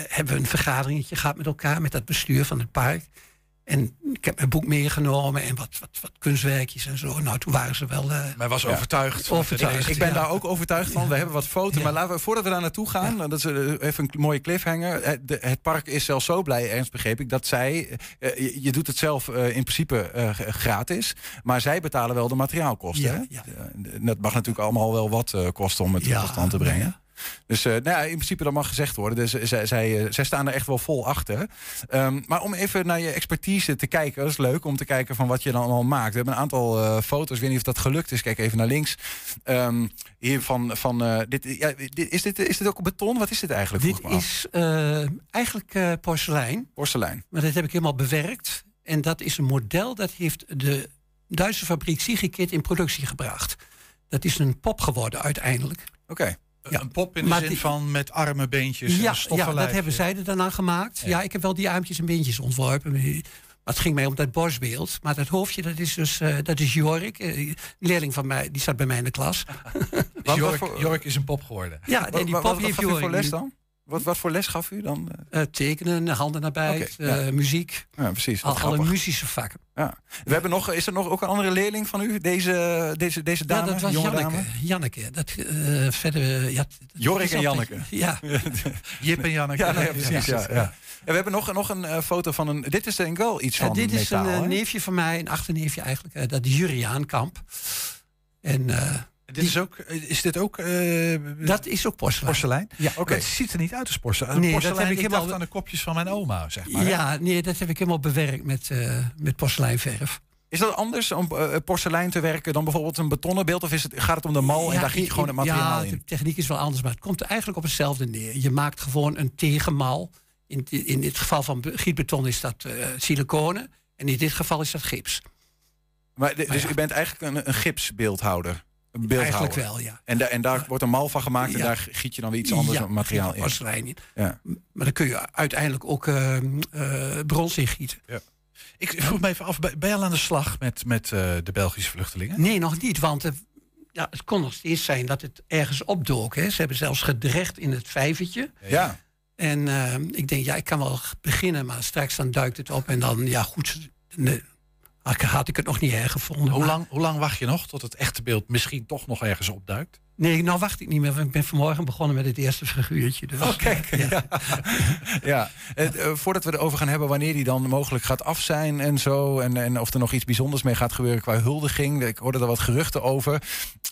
hebben we een vergaderingetje gehad met elkaar... met dat bestuur van het park. En ik heb mijn boek meegenomen en wat, wat, wat kunstwerkjes en zo. Nou, toen waren ze wel... eh, Maar was overtuigd. Overtuigd, Ik ben ja. daar ook overtuigd van. We hebben wat foto's. Maar laten we, voordat we daar naartoe gaan, dat is eh, even een mooie cliffhanger. Eh, de- het park is zelfs zo blij, Ernst begreep ik, dat zij, je, je doet het zelf in principe eh, gratis, maar zij betalen wel de materiaalkosten. Ja, hè? ja. Dat mag natuurlijk allemaal wel wat kosten om het Ja, tot stand te brengen. Dus eh, nou ja, in principe dat mag gezegd worden. Dus eh, zij, zij, eh, zij staan er echt wel vol achter. Ehm, maar om even naar je expertise te kijken, dat is leuk om te kijken van wat je dan allemaal maakt. We hebben een aantal foto's, ik weet niet of dat gelukt is. Kijk even naar links. Ehm, hier van, van dit, ja, dit, is, dit, is dit ook beton? Wat is dit eigenlijk? Dit is eigenlijk porselein. Porselein. Maar dat heb ik helemaal bewerkt. En dat is een model dat heeft de Duitse fabriek Sigikit in productie gebracht. Dat is een pop geworden uiteindelijk. Oké. Een pop in de Maar zin die- van met arme beentjes en Ja, een stoffen ja, dat hebben zij er dan aan gemaakt. Ja. ik heb wel die armpjes en beentjes ontworpen. Maar het ging mij om dat borstbeeld. Maar dat hoofdje, dat is dus eh, dat is Jorik. eh, Een leerling van mij, die zat bij mij in de klas. Dus Jork, Jork is een pop geworden. Ja, en die pop wat, wat heeft u voor Jorik les dan? Wat, wat voor les gaf u dan? Eh, tekenen, handen naar ja. eh, muziek. Ja, precies. Al, alle muzische vakken. Ja. We hebben nog, is er nog ook een andere leerling van u? Deze, deze, deze dame? ja, dat was Janneke. dame? Janneke. Dat, eh, verder, eh, ja, Jorik en Janneke. Ja. Jip en Janneke. Ja, precies. Ja. En we hebben nog, nog een eh, foto van een. Dit is denk ik wel iets van. dit is metaal, een eh, neefje van mij, een achterneefje eigenlijk. eh, dat is Juriaan Kamp. En, Dit is, ook, is dit ook... eh, dat is ook porselein. Porselein? Ja. Oké. Het ziet er niet uit als porselein. Nee, dat porselein, heb ik helemaal- aan de kopjes van mijn oma, zeg maar. hè? Ja, nee, dat heb ik helemaal bewerkt met, eh, met porseleinverf. Is dat anders om eh, porselein te werken dan bijvoorbeeld een betonnen beeld? Of is het, gaat het om de mal en daar giet je gewoon het materiaal ja, in? de techniek is wel anders, maar het komt er eigenlijk op hetzelfde neer. Je maakt gewoon een tegenmal. In, in dit geval van be- gietbeton is dat siliconen. En in dit geval is dat gips. Maar, de- dus u bent eigenlijk een, een gipsbeeldhouder? Een beeldhouwer. Eigenlijk wel, ja. En, da- en daar wordt een mal van gemaakt en Ja. daar giet je dan weer iets anders Ja, materiaal in. in. Ja. Maar dan kun je uiteindelijk ook eh, eh, brons in gieten. Ik vroeg me even af, ben je al aan de slag met, met eh, de Belgische vluchtelingen? Nee, nog niet. Want eh, ja, het kon nog steeds zijn dat het ergens opdook. Hè. Ze hebben zelfs gedrecht in het vijvertje. Ja. En eh, ik denk, ja, ik kan wel beginnen, maar straks dan duikt het op. En dan, ja, goed, had ik het nog niet hergevonden. Hoe Maar- lang, hoe lang wacht je nog tot het echte beeld misschien toch nog ergens opduikt? Nee, nou wacht ik niet meer. want Ik ben vanmorgen begonnen met het eerste figuurtje. Dus, Oh, kijk. ja. Ja, het, eh, voordat we erover gaan hebben wanneer die dan mogelijk gaat af zijn en zo. En, en of er nog iets bijzonders mee gaat gebeuren qua huldiging. Ik hoorde er wat geruchten over. Eh,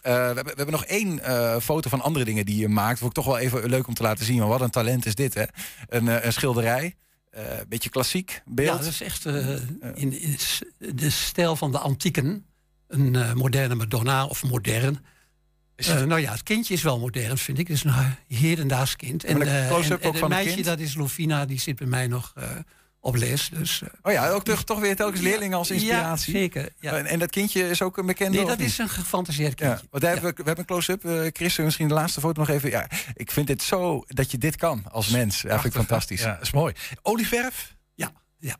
we, hebben, we hebben nog één eh, foto van andere dingen die je maakt. Vond ik toch wel even leuk om te laten zien. Maar wat een talent is dit, hè? Een, een schilderij. Eh, beetje klassiek beeld. Ja, dat is echt eh, in, in de stijl van de antieken. Een eh, moderne Madonna of modern. Nou ja, het kindje is wel modern, vind ik. Het is een hedendaags kind. En- en het van het meisje, kind? dat is Lovina, die zit bij mij nog op les. Dus, eh, Oh ja, ook toch, toch weer telkens leerlingen als inspiratie. Ja, zeker. Ja. En, en dat kindje is ook een bekende? Nee, dat is een gefantaseerd kindje. Ja, want daar hebben we, we hebben een close-up. eh Chris, misschien de laatste foto nog even. Ja, ik vind dit zo dat je dit kan als mens. Ja, vind ik fantastisch. Ja, dat is mooi. Olieverf? Ja, ja.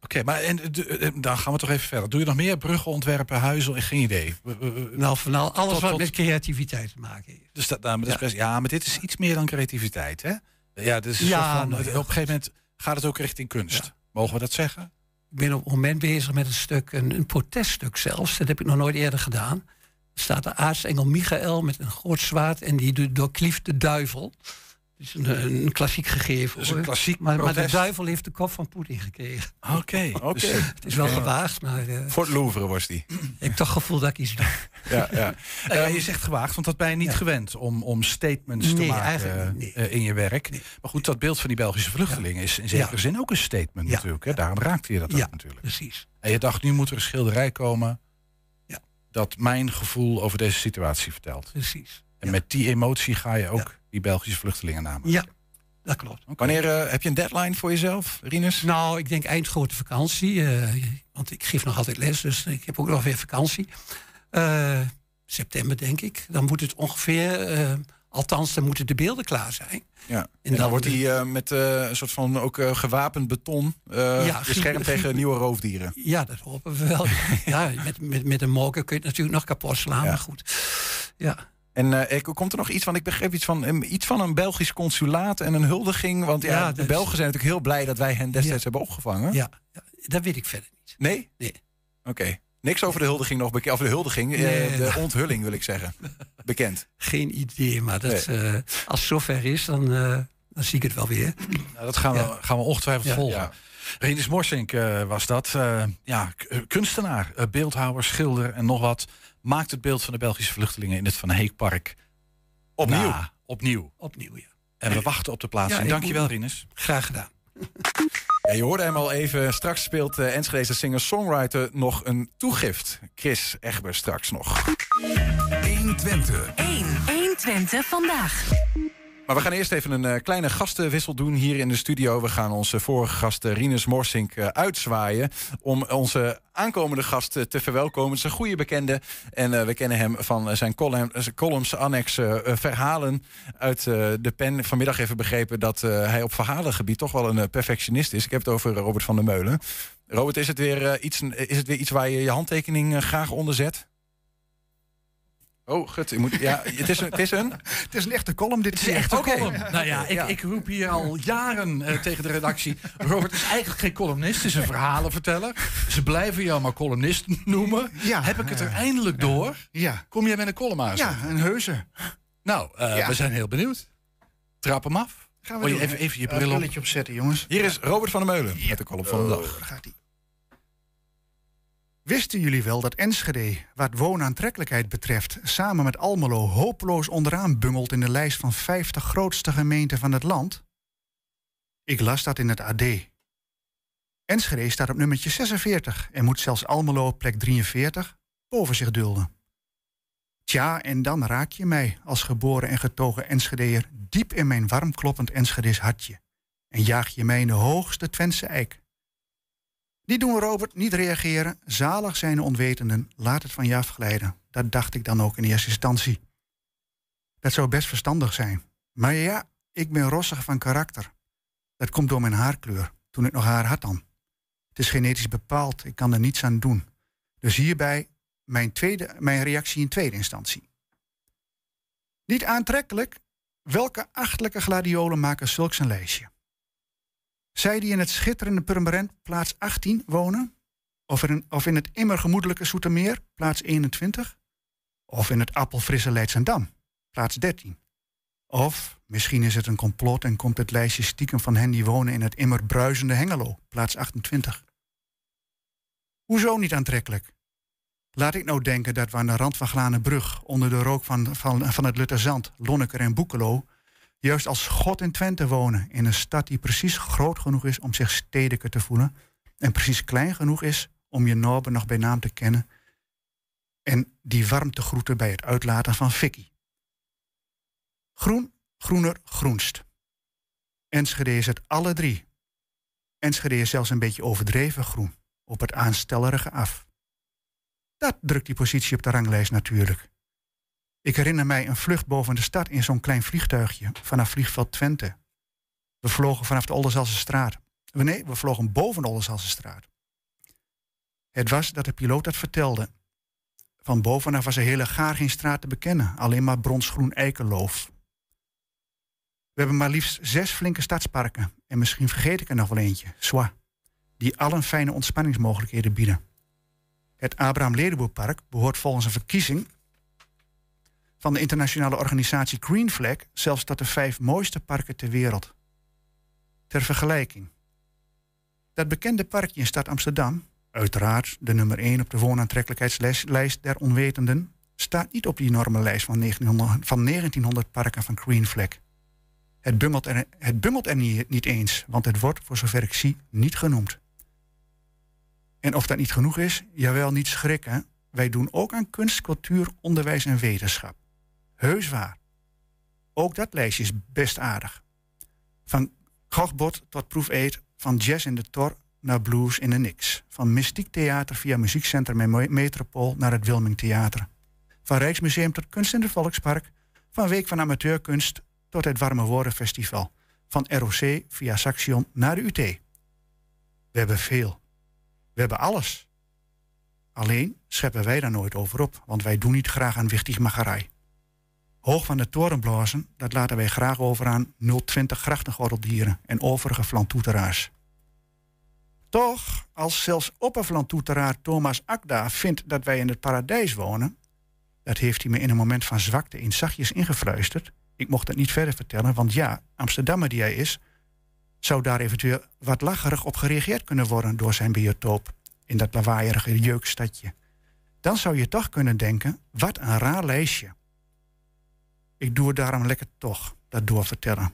Oké, maar en, de- dan gaan we toch even verder. Doe je nog meer bruggen ontwerpen, huizen? Geen idee. We- we- we- Nou, van al- alles Tot- wat tot- met creativiteit te maken heeft. Dus dat, nou, maar dat is best, ja, maar dit is iets meer dan creativiteit, hè? Ja, dus Ja, van, nou op ja. een gegeven moment gaat het ook richting kunst. Mogen we dat zeggen? Ik ben op het moment bezig met een stuk, een, een proteststuk zelfs. Dat heb ik nog nooit eerder gedaan. Er staat de aartsengel Michael met een groot zwaard en die do- doorklieft de duivel. Is een, een klassiek gegeven. Dus een klassiek maar, maar de duivel heeft de kop van Poetin gekregen. Oké. Oké. Dus, Het is wel gewaagd, maar eh, Voor het Louvre was die. ik heb toch gevoel dat ik iets doe. Ja, ja. ja, je zegt gewaagd, want dat ben je niet gewend om, om statements te maken eh, in je werk. Maar goed, dat beeld van die Belgische vluchtelingen is in zekere zin ook een statement natuurlijk. Hè? Daarom raakte je dat Ja. ook natuurlijk. Precies. En je dacht, nu moet er een schilderij komen Ja. dat mijn gevoel over deze situatie vertelt. Precies. En met die emotie ga je ook die Belgische vluchtelingen namen. Ja, dat klopt. Wanneer eh, heb je een deadline voor jezelf, Rinus? Nou, ik denk eind grote vakantie. eh, want ik geef nog altijd les, dus ik heb ook nog weer vakantie. Eh, september, denk ik. Dan moet het ongeveer... althans, dan moeten de beelden klaar zijn. Ja. En En dan, wordt eh, met een soort van ook gewapend beton Ja, beschermd tegen nieuwe roofdieren. Ja, dat hopen we wel. ja, met, met, met een moker kun je het natuurlijk nog kapot slaan, Ja. maar goed. Ja. En ik- komt er nog iets van, ik begreep iets van, een- iets van een Belgisch consulaat en een huldiging. Want ja, Ja, de is- Belgen zijn natuurlijk heel blij dat wij hen destijds Ja. hebben opgevangen. Ja, ja, dat weet ik verder niet. Nee? Nee. Oké. Niks over de huldiging nog bekend. Of de huldiging, eh, Nee. de onthulling wil ik zeggen. Bekend. Geen idee, maar dat, eh, als het zover is, dan, dan zie ik het wel weer. Nou, dat gaan we, gaan we ongetwijfeld Ja. volgen. Ja. Rinus Morsink eh, was dat. eh, ja, eh, kunstenaar, beeldhouwer, schilder en nog wat. Maakt het beeld van de Belgische vluchtelingen in het Van Heekpark Opnieuw. na. Opnieuw. Opnieuw, ja. En we wachten op de plaatsing. Ja, Dankjewel, moet- Rinus. Graag gedaan. Ja, je hoorde hem al even. Straks speelt uh, singer-songwriter nog een toegift. Chris Egber straks nog. 120. 1. 120 vandaag. Maar we gaan eerst even een uh, kleine gastenwissel doen hier in de studio. We gaan onze vorige gast uh, Rinus Morsink uh, uitzwaaien... om onze aankomende gast te verwelkomen. Een goede bekende en we kennen hem van zijn column, columns, annex verhalen uit de pen. Vanmiddag even begrepen dat hij op verhalengebied toch wel een perfectionist is. Ik heb het over Robert van der Meulen. Robert, is het weer, iets, is het weer iets waar je je handtekening graag onder zet? Oh, gut. Je moet, ja, het, is een, het is een... Het is een echte column dit Het is een echte column. Nou ja, ik, ik roep hier al jaren uh, tegen de redactie... Robert is eigenlijk geen columnist, het is een verhalenverteller. Ze blijven jou maar columnist noemen. Ja, Heb ik het er eindelijk door? Ja. Kom jij met een column aan? Ja, een heuse. Nou, uh, Ja. we zijn heel benieuwd. Trap hem af. Gaan we Wil je doen. even, even je Uh, bril op? brilletje opzetten, jongens. Hier is Robert van der Meulen met de column van de dag. Daar gaat hij. Wisten jullie wel dat Enschede, wat woonaantrekkelijkheid betreft, samen met Almelo hopeloos onderaan bungelt in de lijst van 50 grootste gemeenten van het land? Ik las dat in het AD. Enschede staat op nummertje 46 en moet zelfs Almelo op plek 43 boven zich dulden. Tja, en dan raak je mij als geboren en getogen Enschedeer diep in mijn warm kloppend Enschede's hartje en jaag je mij in de hoogste Twentse eik. Die doen Robert niet reageren. Zalig zijn de onwetenden. Laat het van je afglijden. Dat dacht ik dan ook in eerste instantie. Dat zou best verstandig zijn. Maar ja, ik ben rossig van karakter. Dat komt door mijn haarkleur. Toen ik nog haar had dan. Het is genetisch bepaald. Ik kan er niets aan doen. Dus hierbij mijn, tweede, mijn reactie in tweede instantie. Niet aantrekkelijk? Welke achtelijke gladiolen maken zulks een lijstje? Zij die in het schitterende Purmerend plaats 18 wonen? Of in, het immer gemoedelijke Soetermeer, plaats 21? Of in het appelfrisse Leidsendam, plaats 13? Of misschien is het een complot en komt het lijstje stiekem van hen die wonen in het immer bruisende Hengelo, plaats 28? Hoezo niet aantrekkelijk? Laat ik nou denken dat we aan de rand van Glanenbrug, onder de rook van, van, van het Lutterzand, Lonneker en Boekelo, juist als God in Twente wonen. In een stad die precies groot genoeg is om zich stedelijker te voelen. En precies klein genoeg is om je Norben nog bij naam te kennen. En die warm te groeten bij het uitlaten van Vicky. Groen, groener, groenst. Enschede is het alle drie. Enschede is zelfs een beetje overdreven groen. Op het aanstellerige af. Dat drukt die positie op de ranglijst natuurlijk. Ik herinner mij een vlucht boven de stad in zo'n klein vliegtuigje vanaf vliegveld Twente. We vlogen vanaf de Olderzaalse straat. Nee, we vlogen boven de Olderzaalse straat. Het was dat de piloot dat vertelde. Van bovenaf was er hele gaar geen straat te bekennen, alleen maar bronsgroen eikenloof. We hebben maar liefst zes flinke stadsparken en misschien vergeet ik er nog wel eentje, Swa, die allen fijne ontspanningsmogelijkheden bieden. Het Abraham Ledenboerpark behoort volgens een verkiezing van de internationale organisatie Green Flag zelfs tot de vijf mooiste parken ter wereld. Ter vergelijking. Dat bekende parkje in stad Amsterdam, uiteraard de nummer 1 op de woonaantrekkelijkheidslijst der onwetenden, staat niet op die enorme lijst van 1900, van 1900 parken van Green Flag. Het bungelt er, het er niet, niet eens, want het wordt, voor zover ik zie, niet genoemd. En of dat niet genoeg is, jawel, niet schrikken. Wij doen ook aan kunst, cultuur, onderwijs en wetenschap. Heus waar. Ook dat lijstje is best aardig. Van Gochbot tot Proef Eet, van jazz in de Tor naar blues in de Nix. Van mystiek theater via muziekcentrum en Me- Metropool naar het Wilming Theater. Van Rijksmuseum tot Kunst in het Volkspark. Van Week van Amateurkunst tot het Warme Woorden Festival. Van ROC via Saxion naar de UT. We hebben veel. We hebben alles. Alleen scheppen wij daar nooit over op, want wij doen niet graag aan wichtigmacherij. Hoog van de toren blazen, dat laten wij graag over aan 020 grachtengordeldieren en overige flantoeteraars. Toch, als zelfs opperflantoeteraar Thomas Akda vindt dat wij in het paradijs wonen, dat heeft hij me in een moment van zwakte in zachtjes ingefluisterd. Ik mocht het niet verder vertellen, want ja, Amsterdammer die hij is, zou daar eventueel wat lacherig op gereageerd kunnen worden door zijn biotoop in dat lawaaierige jeukstadje. Dan zou je toch kunnen denken, wat een raar lijstje. Ik doe het daarom lekker toch, dat doorvertellen.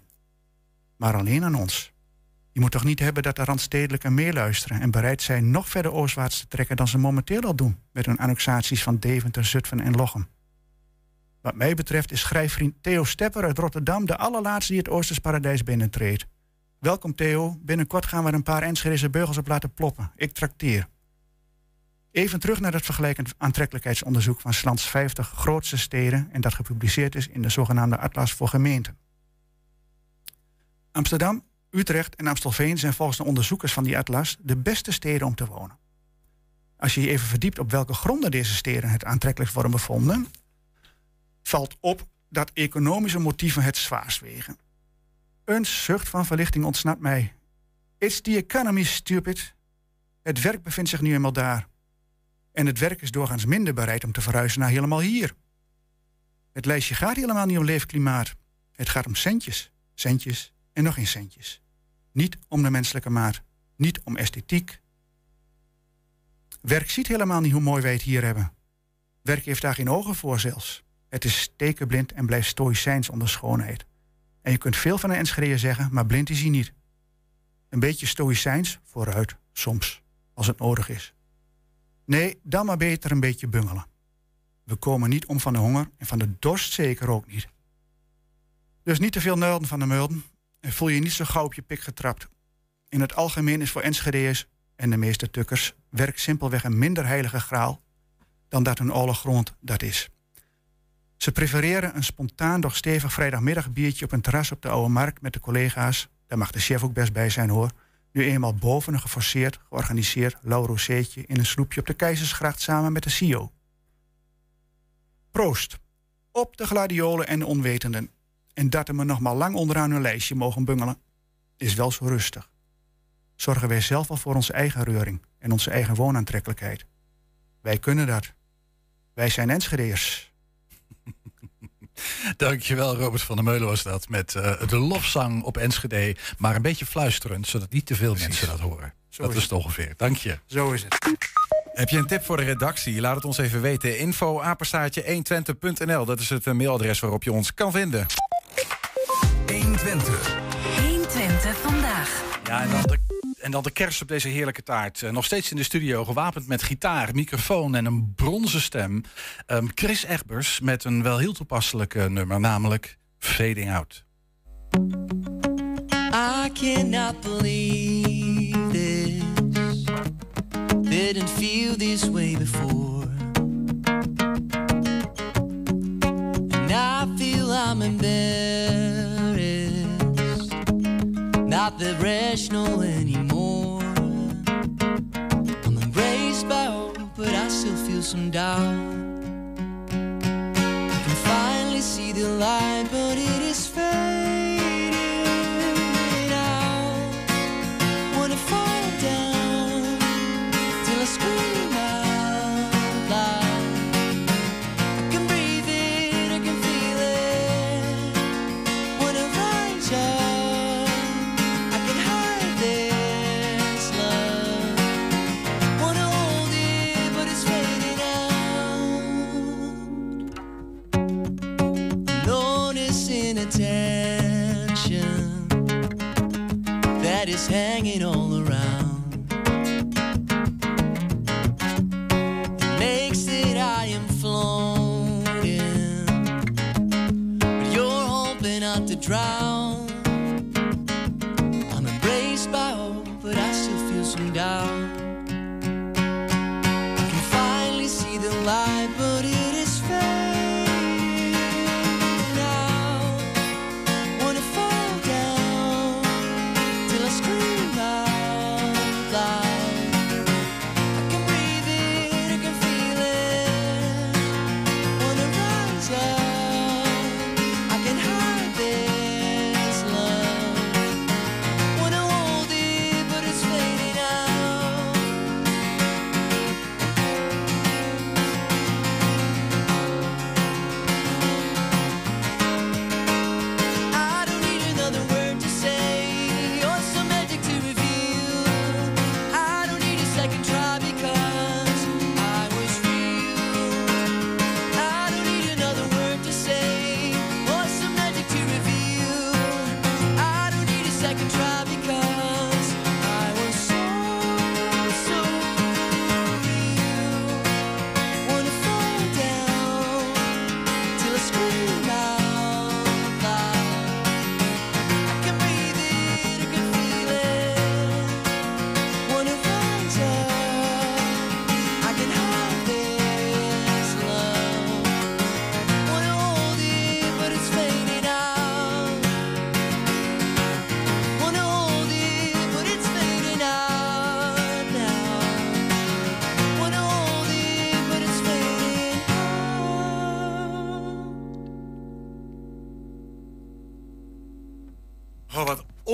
Maar alleen aan ons. Je moet toch niet hebben dat de Randstedelijken meeluisteren en bereid zijn nog verder oostwaarts te trekken dan ze momenteel al doen met hun annexaties van Deventer, Zutphen en Lochem. Wat mij betreft is schrijfvriend Theo Stepper uit Rotterdam de allerlaatste die het Oosters paradijs binnentreedt. Welkom Theo, binnenkort gaan we er een paar Enschedese beugels op laten ploppen. Ik trakteer. Even terug naar het vergelijkend aantrekkelijkheidsonderzoek van Slands 50 grootste steden en dat gepubliceerd is in de zogenaamde Atlas voor Gemeenten. Amsterdam, Utrecht en Amstelveen zijn volgens de onderzoekers van die atlas de beste steden om te wonen. Als je je even verdiept op welke gronden deze steden het aantrekkelijkst worden bevonden, valt op dat economische motieven het zwaarst wegen. Een zucht van verlichting ontsnapt mij. It's the economy, stupid. Het werk bevindt zich nu eenmaal daar. En het werk is doorgaans minder bereid om te verhuizen naar helemaal hier. Het lijstje gaat helemaal niet om leefklimaat. Het gaat om centjes, centjes en nog eens centjes. Niet om de menselijke maat, niet om esthetiek. Werk ziet helemaal niet hoe mooi wij het hier hebben. Werk heeft daar geen ogen voor zelfs. Het is stekenblind en blijft stoïcijns onder schoonheid. En je kunt veel van een Enschede zeggen, maar blind is hij niet. Een beetje stoïcijns vooruit, soms, als het nodig is. Nee, dan maar beter een beetje bungelen. We komen niet om van de honger en van de dorst zeker ook niet. Dus niet te veel nulden van de mulden en voel je niet zo gauw op je pik getrapt. In het algemeen is voor Enschede'ers en de meeste tukkers werk simpelweg een minder heilige graal dan dat hun alle grond dat is. Ze prefereren een spontaan, doch stevig vrijdagmiddag biertje op een terras op de Oude Markt met de collega's. Daar mag de chef ook best bij zijn hoor. Nu eenmaal boven een geforceerd, georganiseerd lauw rozeetje in een sloepje op de Keizersgracht samen met de CEO. Proost. Op de gladiolen en de onwetenden. En dat er me nog maar lang onderaan hun lijstje mogen bungelen, is wel zo rustig. Zorgen wij zelf al voor onze eigen reuring en onze eigen woonaantrekkelijkheid. Wij kunnen dat. Wij zijn Enschedeers. Dankjewel, Robert van der Meulen was dat. Met eh, de lofzang op Enschede. Maar een beetje fluisterend, zodat niet te veel mensen dat horen. dat is het ongeveer. Dank je. Zo is het. Heb je een tip voor de redactie? Laat het ons even weten. Info apenstaartje 120.nl. Dat is het eh, mailadres waarop je ons kan vinden. 120. 120 vandaag. Ja, en dan de, en dan de kerst op deze heerlijke taart. Eh, nog steeds in de studio, gewapend met gitaar, microfoon en een bronzen stem. Ehm, Chris Egbers met een wel heel toepasselijk nummer, namelijk Fading Out. I cannot believe this. Didn't feel this way before. And I feel I'm embarrassed. Not that rational anymore. Still feel some doubt. I can finally see the light,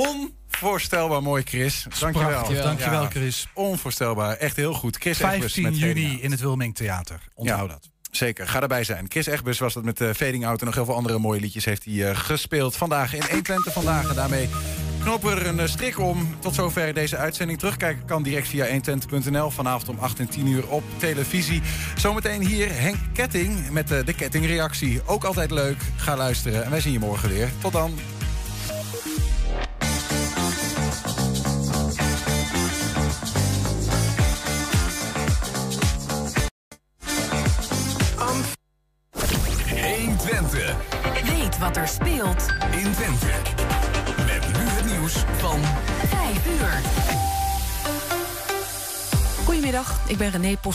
onvoorstelbaar mooi, Chris. Dankjewel. Prachtig, dankjewel, Chris. Onvoorstelbaar. Echt heel goed. Chris Egbers 15 met juni in het Wilming Theater. Onthoud Ja. dat. Zeker, ga erbij zijn. Chris Egbers was dat met uh, Fading Out en nog heel veel andere mooie liedjes heeft hij eh, gespeeld. Vandaag in 120 vandaag en daarmee knopen we er een eh, strik om. Tot zover deze uitzending. Terugkijken kan direct via 120.nl. Vanavond om 8 en 10 uur op televisie. Zometeen hier Henk Ketting met de kettingreactie. Ook altijd leuk. Ga luisteren en wij zien je morgen weer. Tot dan. Wat er speelt in Twente. Met nu het nieuws van 5 uur. Goedemiddag, ik ben René Post.